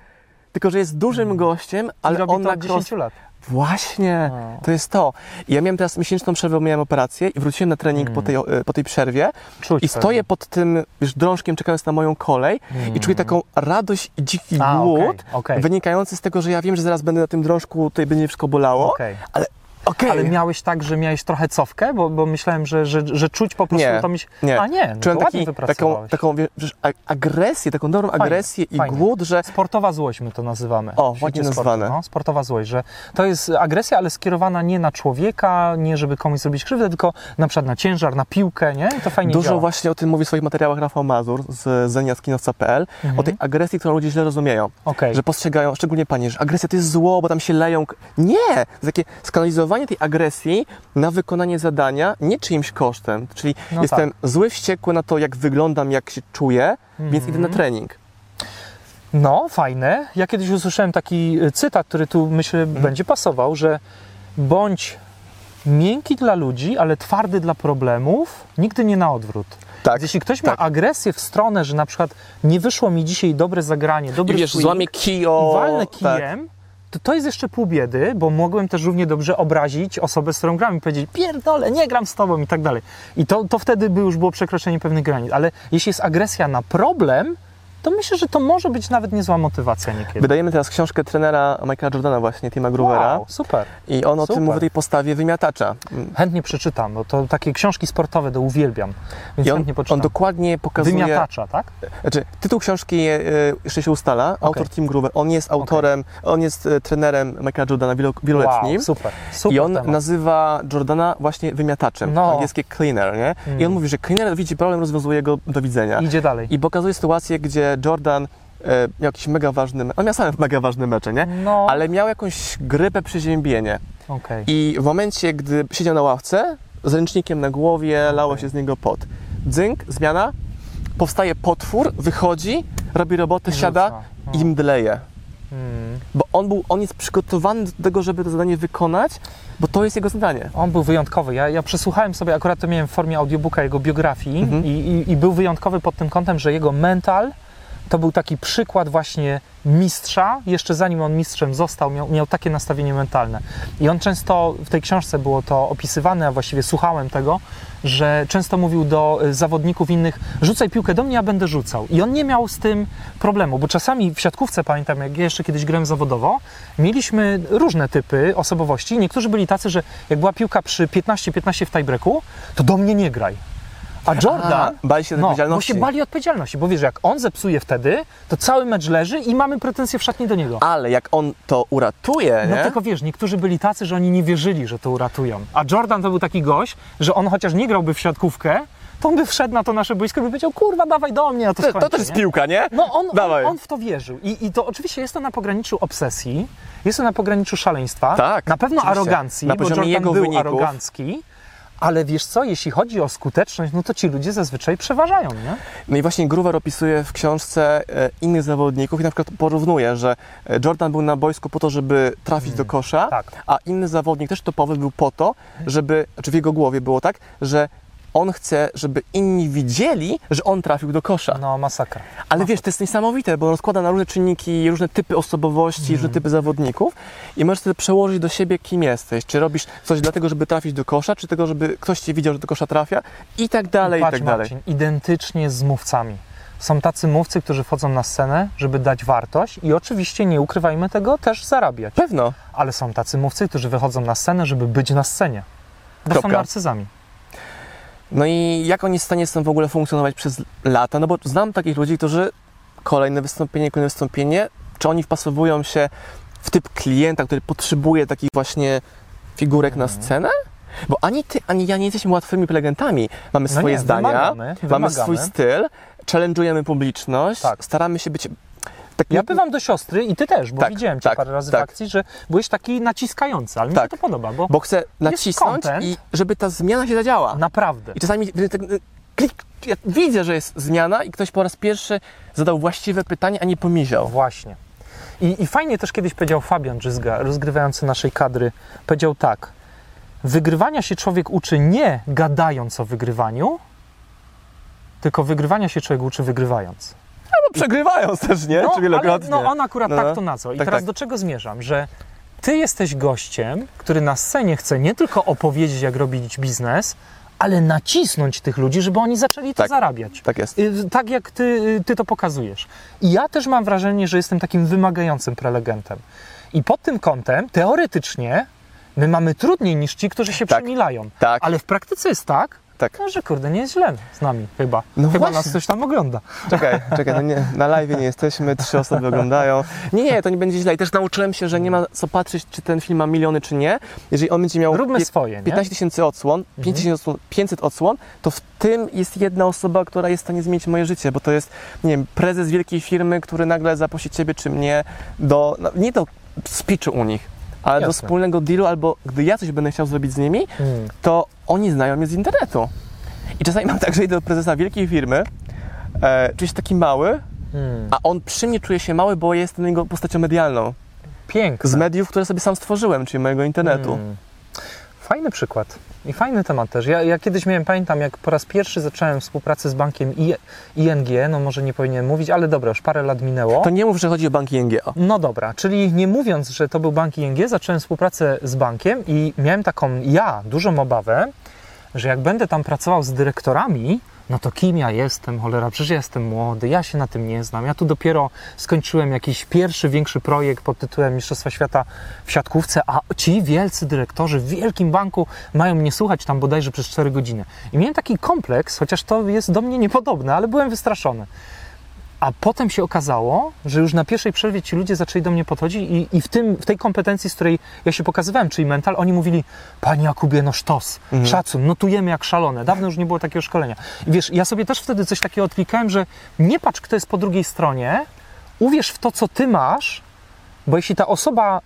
[SPEAKER 1] Tylko, że jest dużym gościem,
[SPEAKER 2] I
[SPEAKER 1] ale
[SPEAKER 2] robi
[SPEAKER 1] on
[SPEAKER 2] to
[SPEAKER 1] na
[SPEAKER 2] od
[SPEAKER 1] cross...
[SPEAKER 2] 10 lat.
[SPEAKER 1] Właśnie,
[SPEAKER 2] No.
[SPEAKER 1] to jest to. I ja miałem teraz miesięczną przerwę, miałem operację i wróciłem na trening
[SPEAKER 2] Mm.
[SPEAKER 1] po, tej, e, po tej przerwie
[SPEAKER 2] Czuć
[SPEAKER 1] i stoję pod tym wiesz, drążkiem, czekając na moją kolej i czuję taką radość i dziki
[SPEAKER 2] Mm. A,
[SPEAKER 1] głód
[SPEAKER 2] okej.
[SPEAKER 1] wynikający z tego, że ja wiem, że zaraz będę na tym drążku, tutaj będzie wszystko bolało,
[SPEAKER 2] Okej.
[SPEAKER 1] Okej.
[SPEAKER 2] Ale miałeś tak, że miałeś trochę cofkę, bo, bo myślałem, że, że, że czuć po prostu
[SPEAKER 1] Nie,
[SPEAKER 2] to myśl...
[SPEAKER 1] nie.
[SPEAKER 2] A nie, no
[SPEAKER 1] Czułem taki, taką, taką wiesz, agresję, taką dobrą
[SPEAKER 2] Fajnie,
[SPEAKER 1] agresję i
[SPEAKER 2] fajnie.
[SPEAKER 1] głód, że
[SPEAKER 2] Sportowa złość my to nazywamy.
[SPEAKER 1] O, ładnie
[SPEAKER 2] sportu,
[SPEAKER 1] nazwane.
[SPEAKER 2] No, sportowa złość, że to jest agresja, ale skierowana nie na człowieka, nie żeby komuś zrobić krzywdę, tylko na przykład na ciężar, na piłkę, nie? I to fajnie
[SPEAKER 1] Dużo
[SPEAKER 2] działa.
[SPEAKER 1] właśnie o tym mówi w swoich materiałach Rafał Mazur z zeniaskinowca.pl, o tej agresji, którą ludzie źle rozumieją.
[SPEAKER 2] Mhm. Okej.
[SPEAKER 1] Że postrzegają, szczególnie panie, że agresja to jest zło, bo tam się leją. Nie! To takie skanalizowanie tej agresji na wykonanie zadania, nie czyimś kosztem. Czyli
[SPEAKER 2] No
[SPEAKER 1] jestem zły, wściekły na to, jak wyglądam, jak się czuję, więc idę na
[SPEAKER 2] Mhm.
[SPEAKER 1] trening.
[SPEAKER 2] No, fajne. Ja kiedyś usłyszałem taki y, cytat, który tu myślę
[SPEAKER 1] Mhm.
[SPEAKER 2] będzie pasował, że bądź miękki dla ludzi, ale twardy dla problemów, nigdy nie na odwrót.
[SPEAKER 1] Tak.
[SPEAKER 2] Jeśli ktoś ma
[SPEAKER 1] tak.
[SPEAKER 2] agresję w stronę, że na przykład nie wyszło mi dzisiaj dobre zagranie,
[SPEAKER 1] I
[SPEAKER 2] dobry
[SPEAKER 1] wiesz,
[SPEAKER 2] swing,
[SPEAKER 1] złamie kij o...
[SPEAKER 2] i walnę
[SPEAKER 1] tak.
[SPEAKER 2] To to jest jeszcze pół biedy, bo mogłem też równie dobrze obrazić osobę, z którą gram i powiedzieć pierdolę, nie gram z tobą i tak dalej. I to, to wtedy by już było przekroczenie pewnych granic. Ale jeśli jest agresja na problem, to myślę, że to może być nawet niezła motywacja niekiedy.
[SPEAKER 1] Wydajemy teraz książkę trenera Michaela Jordana właśnie, Tima Groovera.
[SPEAKER 2] Wow, super.
[SPEAKER 1] I on o
[SPEAKER 2] Super.
[SPEAKER 1] tym mówi, o tej postawie wymiatacza.
[SPEAKER 2] Chętnie przeczytam, bo to takie książki sportowe to uwielbiam, więc
[SPEAKER 1] I on,
[SPEAKER 2] chętnie poczytam.
[SPEAKER 1] on dokładnie pokazuje...
[SPEAKER 2] Wymiatacza, tak?
[SPEAKER 1] Znaczy, tytuł książki e, jeszcze się ustala. Autor Tim Groover. On jest autorem, on jest e, trenerem Michaela Jordana wielo, wieloletnim.
[SPEAKER 2] Wow, super, super
[SPEAKER 1] I on
[SPEAKER 2] temat.
[SPEAKER 1] nazywa Jordana właśnie wymiataczem.
[SPEAKER 2] No.
[SPEAKER 1] Angielskie cleaner, nie? I on
[SPEAKER 2] Mm.
[SPEAKER 1] mówi, że cleaner widzi problem, rozwiązuje go do widzenia.
[SPEAKER 2] Idzie dalej.
[SPEAKER 1] I pokazuje sytuację, gdzie Jordan e, miał jakiś mega ważny, on miał same mega ważne mecze, nie?
[SPEAKER 2] No,
[SPEAKER 1] Ale miał jakąś grypę, przeziębienie.
[SPEAKER 2] okej.
[SPEAKER 1] I w momencie, gdy siedział na ławce, z ręcznikiem na głowie, lało się z niego pot. Dzynk, zmiana, powstaje potwór, wychodzi, robi robotę, siada
[SPEAKER 2] rzuca.
[SPEAKER 1] i
[SPEAKER 2] No.
[SPEAKER 1] mdleje.
[SPEAKER 2] Mm.
[SPEAKER 1] Bo on, był, on jest przygotowany do tego, żeby to zadanie wykonać, bo to jest jego zadanie.
[SPEAKER 2] On był wyjątkowy. Ja, ja przesłuchałem sobie, akurat to miałem w formie audiobooka jego biografii
[SPEAKER 1] Mhm.
[SPEAKER 2] i, i, i był wyjątkowy pod tym kątem, że jego mental to był taki przykład właśnie mistrza, jeszcze zanim on mistrzem został, miał, miał takie nastawienie mentalne. I on często, w tej książce było to opisywane, a właściwie słuchałem tego, że często mówił do y, zawodników innych, rzucaj piłkę do mnie, ja będę rzucał. I on nie miał z tym problemu, bo czasami w siatkówce, pamiętam, jak ja jeszcze kiedyś grałem zawodowo, mieliśmy różne typy osobowości. Niektórzy byli tacy, że jak była piłka przy 15-15 w tiebreaku, to do mnie nie graj. A Jordan...
[SPEAKER 1] A, bali się
[SPEAKER 2] No, bo
[SPEAKER 1] odpowiedzialności.
[SPEAKER 2] się bali odpowiedzialności, bo wiesz, jak on zepsuje wtedy, to cały mecz leży i mamy pretensje w szatni do niego.
[SPEAKER 1] Ale jak on to uratuje,
[SPEAKER 2] No
[SPEAKER 1] nie?
[SPEAKER 2] tylko wiesz, niektórzy byli tacy, że oni nie wierzyli, że to uratują. A Jordan to był taki gość, że on chociaż nie grałby w siatkówkę, to on by wszedł na to nasze boisko i by powiedział, kurwa, dawaj do mnie, a to
[SPEAKER 1] to,
[SPEAKER 2] skończę,
[SPEAKER 1] to też jest piłka, nie?
[SPEAKER 2] No on, on, on w to wierzył. I, I to oczywiście jest to na pograniczu obsesji, jest to na pograniczu szaleństwa,
[SPEAKER 1] Tak,
[SPEAKER 2] na pewno
[SPEAKER 1] oczywiście.
[SPEAKER 2] arogancji,
[SPEAKER 1] Na
[SPEAKER 2] bo Jordan
[SPEAKER 1] jego
[SPEAKER 2] był
[SPEAKER 1] wyników.
[SPEAKER 2] arogancki, ale wiesz co, jeśli chodzi o skuteczność, no to ci ludzie zazwyczaj przeważają, nie?
[SPEAKER 1] No i właśnie Groover opisuje w książce e, innych zawodników i na przykład porównuje, że e, Jordan był na boisku po to, żeby trafić do kosza,
[SPEAKER 2] Tak.
[SPEAKER 1] a inny zawodnik, też topowy, był po to, żeby, czy w jego głowie było tak, że on chce, żeby inni widzieli, że on trafił do kosza.
[SPEAKER 2] No masakra.
[SPEAKER 1] Ale wiesz, to jest niesamowite, bo rozkłada na różne czynniki, różne typy osobowości,
[SPEAKER 2] Mhm.
[SPEAKER 1] różne typy zawodników i możesz wtedy przełożyć do siebie, kim jesteś. Czy robisz coś dlatego, żeby trafić do kosza, czy tego, żeby ktoś cię widział, że do kosza trafia i tak dalej, i,
[SPEAKER 2] Patrz,
[SPEAKER 1] tak dalej.
[SPEAKER 2] Marcin, identycznie z mówcami. Są tacy mówcy, którzy wchodzą na scenę, żeby dać wartość i oczywiście nie ukrywajmy tego, też zarabiać.
[SPEAKER 1] Pewno.
[SPEAKER 2] Ale są tacy mówcy, którzy wychodzą na scenę, żeby być na scenie. Bo są
[SPEAKER 1] Kropka.
[SPEAKER 2] narcyzami.
[SPEAKER 1] No i jak oni w stanie tym w ogóle funkcjonować przez lata? No bo znam takich ludzi, którzy kolejne wystąpienie, kolejne wystąpienie, czy oni wpasowują się w typ klienta, który potrzebuje takich właśnie figurek na
[SPEAKER 2] Mhm.
[SPEAKER 1] scenę? Bo ani ty, ani ja nie jesteśmy łatwymi prelegentami. Mamy
[SPEAKER 2] No
[SPEAKER 1] swoje
[SPEAKER 2] nie,
[SPEAKER 1] zdania,
[SPEAKER 2] wymagamy,
[SPEAKER 1] mamy
[SPEAKER 2] wymagamy.
[SPEAKER 1] swój styl, challenge'ujemy publiczność,
[SPEAKER 2] Tak.
[SPEAKER 1] staramy się być... Tak,
[SPEAKER 2] Ja bywam do siostry i ty też, bo
[SPEAKER 1] Tak,
[SPEAKER 2] widziałem cię
[SPEAKER 1] tak,
[SPEAKER 2] parę razy
[SPEAKER 1] tak.
[SPEAKER 2] w akcji, że byłeś taki naciskający, ale mi
[SPEAKER 1] Tak.
[SPEAKER 2] się to podoba, bo,
[SPEAKER 1] Bo chcę nacisnąć i żeby ta zmiana się zadziała.
[SPEAKER 2] naprawdę.
[SPEAKER 1] I czasami y, tak, klik, ja widzę, że jest zmiana i ktoś po raz pierwszy zadał właściwe pytanie, a nie pomiział.
[SPEAKER 2] Właśnie. I, I fajnie też kiedyś powiedział Fabian Żyzga, rozgrywający naszej kadry, powiedział tak, wygrywania się człowiek uczy nie gadając o wygrywaniu, tylko wygrywania się człowiek uczy wygrywając.
[SPEAKER 1] No przegrywając też, nie? Czy wielokrotnie.
[SPEAKER 2] ale, no on akurat
[SPEAKER 1] No,
[SPEAKER 2] tak
[SPEAKER 1] no.
[SPEAKER 2] to nazwał. I
[SPEAKER 1] Tak,
[SPEAKER 2] teraz
[SPEAKER 1] tak.
[SPEAKER 2] do czego zmierzam? Że ty jesteś gościem, który na scenie chce nie tylko opowiedzieć, jak robić biznes, ale nacisnąć tych ludzi, żeby oni zaczęli to
[SPEAKER 1] Tak.
[SPEAKER 2] zarabiać.
[SPEAKER 1] Tak jest.
[SPEAKER 2] Y, Tak jak ty, y, ty to pokazujesz. I ja też mam wrażenie, że jestem takim wymagającym prelegentem. I pod tym kątem teoretycznie My mamy trudniej niż ci, którzy się
[SPEAKER 1] Tak.
[SPEAKER 2] przemilają.
[SPEAKER 1] Tak.
[SPEAKER 2] Ale w praktyce jest tak,
[SPEAKER 1] Tak.
[SPEAKER 2] no, że kurde, nie jest źle z nami chyba.
[SPEAKER 1] No
[SPEAKER 2] chyba
[SPEAKER 1] właśnie.
[SPEAKER 2] nas ktoś tam ogląda.
[SPEAKER 1] Czekaj, czekaj, no nie, na live nie jesteśmy, trzy osoby oglądają. Nie, nie, to nie będzie źle. I też nauczyłem się, że nie ma co patrzeć, czy ten film ma miliony, czy nie. Jeżeli on będzie miał
[SPEAKER 2] Róbmy swoje, nie?
[SPEAKER 1] 15 tysięcy odsłon, 5 tysięcy odsłon, 500 odsłon, to w tym jest jedna osoba, która jest w stanie zmienić moje życie, bo to jest, nie wiem, prezes wielkiej firmy, który nagle zaprosi ciebie czy mnie do, no, nie do speechu u nich, ale do
[SPEAKER 2] Jasne.
[SPEAKER 1] wspólnego dealu, albo gdy ja coś będę chciał zrobić z nimi,
[SPEAKER 2] Hmm.
[SPEAKER 1] to oni znają mnie z internetu. I czasami mam tak, że idę do prezesa wielkiej firmy, e, czuję się taki mały,
[SPEAKER 2] Hmm.
[SPEAKER 1] a on przy mnie czuje się mały, bo jestem jego postacią medialną.
[SPEAKER 2] Piękne.
[SPEAKER 1] Z mediów, które sobie sam stworzyłem, czyli mojego internetu.
[SPEAKER 2] Mm. Fajny przykład. I fajny temat też. Ja, ja kiedyś miałem, pamiętam, jak po raz pierwszy zacząłem współpracę z bankiem I, ING, no może nie powinienem mówić, ale dobra, już parę lat minęło.
[SPEAKER 1] To nie mów, że chodzi o banki NGO.
[SPEAKER 2] No dobra, czyli nie mówiąc, że to był bank ING, zacząłem współpracę z bankiem i miałem taką, ja, dużą obawę, że jak będę tam pracował z dyrektorami, no to kim ja jestem, cholera, przecież jestem młody, ja się na tym nie znam. Ja tu dopiero skończyłem jakiś pierwszy, większy projekt pod tytułem Mistrzostwa Świata w siatkówce, a ci wielcy dyrektorzy w wielkim banku mają mnie słuchać tam bodajże przez 4 godziny. I miałem taki kompleks, chociaż to jest do mnie niepodobne, ale byłem wystraszony. A potem się okazało, że już na pierwszej przerwie ci ludzie zaczęli do mnie podchodzić i, i w, tym, w tej kompetencji, z której ja się pokazywałem, czyli mental, oni mówili, Panie Jakubie, no sztos,
[SPEAKER 1] Mhm.
[SPEAKER 2] szacun, notujemy jak szalone. Dawno już nie było takiego szkolenia. I wiesz, ja sobie też wtedy coś takiego odklikałem, że nie patrz, kto jest po drugiej stronie, uwierz w to, co ty masz, bo jeśli ta osoba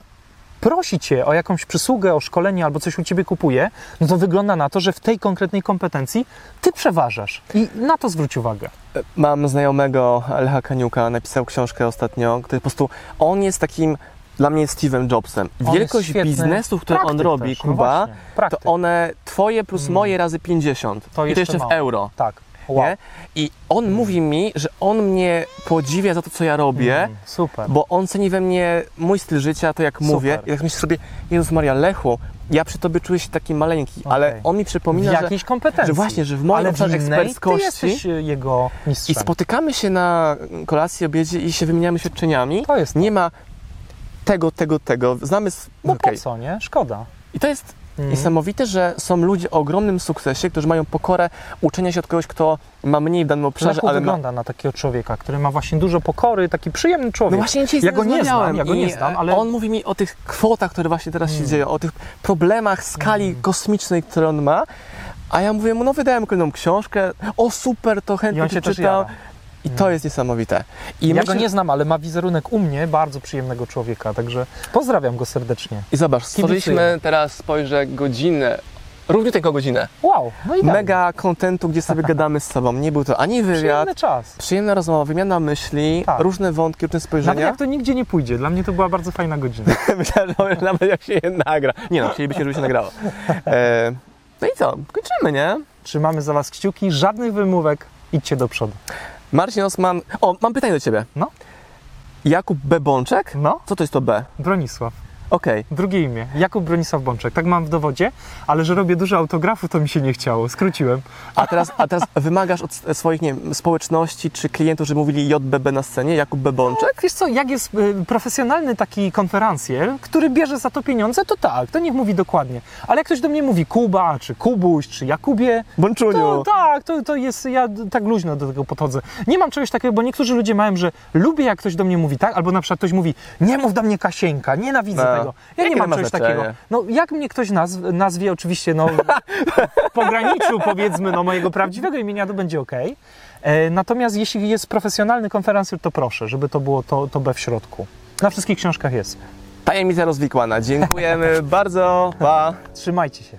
[SPEAKER 2] prosi cię o jakąś przysługę, o szkolenie albo coś u ciebie kupuje, no to wygląda na to, że w tej konkretnej kompetencji ty przeważasz. I na to zwróć uwagę.
[SPEAKER 1] Mam znajomego Lecha Kaniuka, napisał książkę ostatnio, który po prostu, on jest takim, dla mnie Steve'em Jobsem.
[SPEAKER 2] Jest
[SPEAKER 1] Wielkość
[SPEAKER 2] świetny
[SPEAKER 1] biznesów, które on robi,
[SPEAKER 2] też, no
[SPEAKER 1] Kuba,
[SPEAKER 2] praktyk.
[SPEAKER 1] to one, twoje plus
[SPEAKER 2] Mm.
[SPEAKER 1] moje razy 50.
[SPEAKER 2] To
[SPEAKER 1] I
[SPEAKER 2] jeszcze
[SPEAKER 1] to jeszcze w
[SPEAKER 2] mało.
[SPEAKER 1] euro.
[SPEAKER 2] Tak. Wow.
[SPEAKER 1] Nie? I on mówi mi, że on mnie podziwia za to, co ja robię,
[SPEAKER 2] Mm, super.
[SPEAKER 1] bo on ceni we mnie mój styl życia, to jak
[SPEAKER 2] Super.
[SPEAKER 1] mówię. I tak myślę sobie, Jezus Maria, Lechu, ja przy tobie czuję się taki maleńki, ale
[SPEAKER 2] Okej.
[SPEAKER 1] on mi
[SPEAKER 2] w
[SPEAKER 1] przypomina, że,
[SPEAKER 2] jakiejś kompetencji.
[SPEAKER 1] że właśnie, że w moim
[SPEAKER 2] Ale w
[SPEAKER 1] obszarze eksperckości
[SPEAKER 2] jesteś e, jego
[SPEAKER 1] i
[SPEAKER 2] mistrzem.
[SPEAKER 1] spotykamy się na kolacji, obiedzie i się wymieniamy świadczeniami.
[SPEAKER 2] To jest
[SPEAKER 1] Nie ma tego, tego, tego. Znamy.
[SPEAKER 2] No
[SPEAKER 1] okej.
[SPEAKER 2] po co, nie? Szkoda.
[SPEAKER 1] I to jest
[SPEAKER 2] Mm.
[SPEAKER 1] niesamowite, że są ludzie o ogromnym sukcesie, którzy mają pokorę uczenia się od kogoś, kto ma mniej w danym obszarze,
[SPEAKER 2] Lechu
[SPEAKER 1] ale ma...
[SPEAKER 2] wygląda na takiego człowieka, który ma właśnie dużo pokory, taki przyjemny człowiek.
[SPEAKER 1] No właśnie
[SPEAKER 2] Ja go nie znam, ja go nie znam, ale-
[SPEAKER 1] on mówi mi o tych kwotach, które właśnie teraz się
[SPEAKER 2] Mm.
[SPEAKER 1] dzieją, o tych problemach skali kosmicznej, które on ma, a ja mówię mu, no wydałem kolejną książkę, o super, to
[SPEAKER 2] I
[SPEAKER 1] chętnie
[SPEAKER 2] on się jara.
[SPEAKER 1] I to jest niesamowite. I
[SPEAKER 2] ja
[SPEAKER 1] myślę-
[SPEAKER 2] go nie znam, ale ma wizerunek u mnie bardzo przyjemnego człowieka, także pozdrawiam go serdecznie.
[SPEAKER 1] I zobacz, stworzyliśmy teraz, spojrzę, godzinę, równiuteńką godzinę.
[SPEAKER 2] Wow, no i.
[SPEAKER 1] Mega kontentu, gdzie sobie <laughs> gadamy z sobą. Nie był to ani wywiad,
[SPEAKER 2] Przyjemny czas.
[SPEAKER 1] przyjemna rozmowa, wymiana myśli,
[SPEAKER 2] Tak.
[SPEAKER 1] różne wątki, różne
[SPEAKER 2] Nawet
[SPEAKER 1] spojrzenia.
[SPEAKER 2] jak to nigdzie nie pójdzie, dla mnie to była bardzo fajna godzina. <laughs>
[SPEAKER 1] Myślałem, że nawet jak się je nagra. Nie no, chcielibyście, żeby się nagrało. E, no i co? Kończymy, nie?
[SPEAKER 2] Trzymamy za was kciuki, żadnych wymówek, idźcie do przodu.
[SPEAKER 1] Marcin Osman. O, mam pytanie do ciebie.
[SPEAKER 2] No.
[SPEAKER 1] Jakub B. Bączek?
[SPEAKER 2] No,
[SPEAKER 1] Co to jest to B?
[SPEAKER 2] Bronisław.
[SPEAKER 1] Okej.
[SPEAKER 2] Drugie imię. Jakub Bronisław Bączek. Tak mam w dowodzie, ale że robię dużo autografów, to mi się nie chciało. Skróciłem.
[SPEAKER 1] A teraz, a teraz wymagasz od swoich, nie wiem, społeczności czy klientów, żeby mówili JBB na scenie, Jakub B. Bączek?
[SPEAKER 2] Wiesz co, jak jest y, profesjonalny taki konferencjer, który bierze za to pieniądze, to tak, to niech mówi dokładnie. Ale jak ktoś do mnie mówi Kuba, czy Kubuś, czy Jakubie,
[SPEAKER 1] Bączuniu.
[SPEAKER 2] to tak, to, to jest, ja tak luźno do tego podchodzę. Nie mam czegoś takiego, bo niektórzy ludzie mają, że lubię jak ktoś do mnie mówi tak, albo na przykład ktoś mówi, nie mów do mnie Kasieńka, nienawidzę
[SPEAKER 1] No.
[SPEAKER 2] tego. Ja nie
[SPEAKER 1] Jakie
[SPEAKER 2] mam
[SPEAKER 1] ma
[SPEAKER 2] czegoś
[SPEAKER 1] znaczenie?
[SPEAKER 2] takiego. No jak mnie ktoś nazw, nazwie, oczywiście, no w pograniczu powiedzmy, no mojego prawdziwego imienia, to będzie ok. Natomiast jeśli jest profesjonalny konferencjer, to proszę, żeby to było to, to B w środku. Na wszystkich książkach jest.
[SPEAKER 1] Tajemnica rozwikłana. Dziękujemy <laughs> bardzo. Pa.
[SPEAKER 2] Trzymajcie się.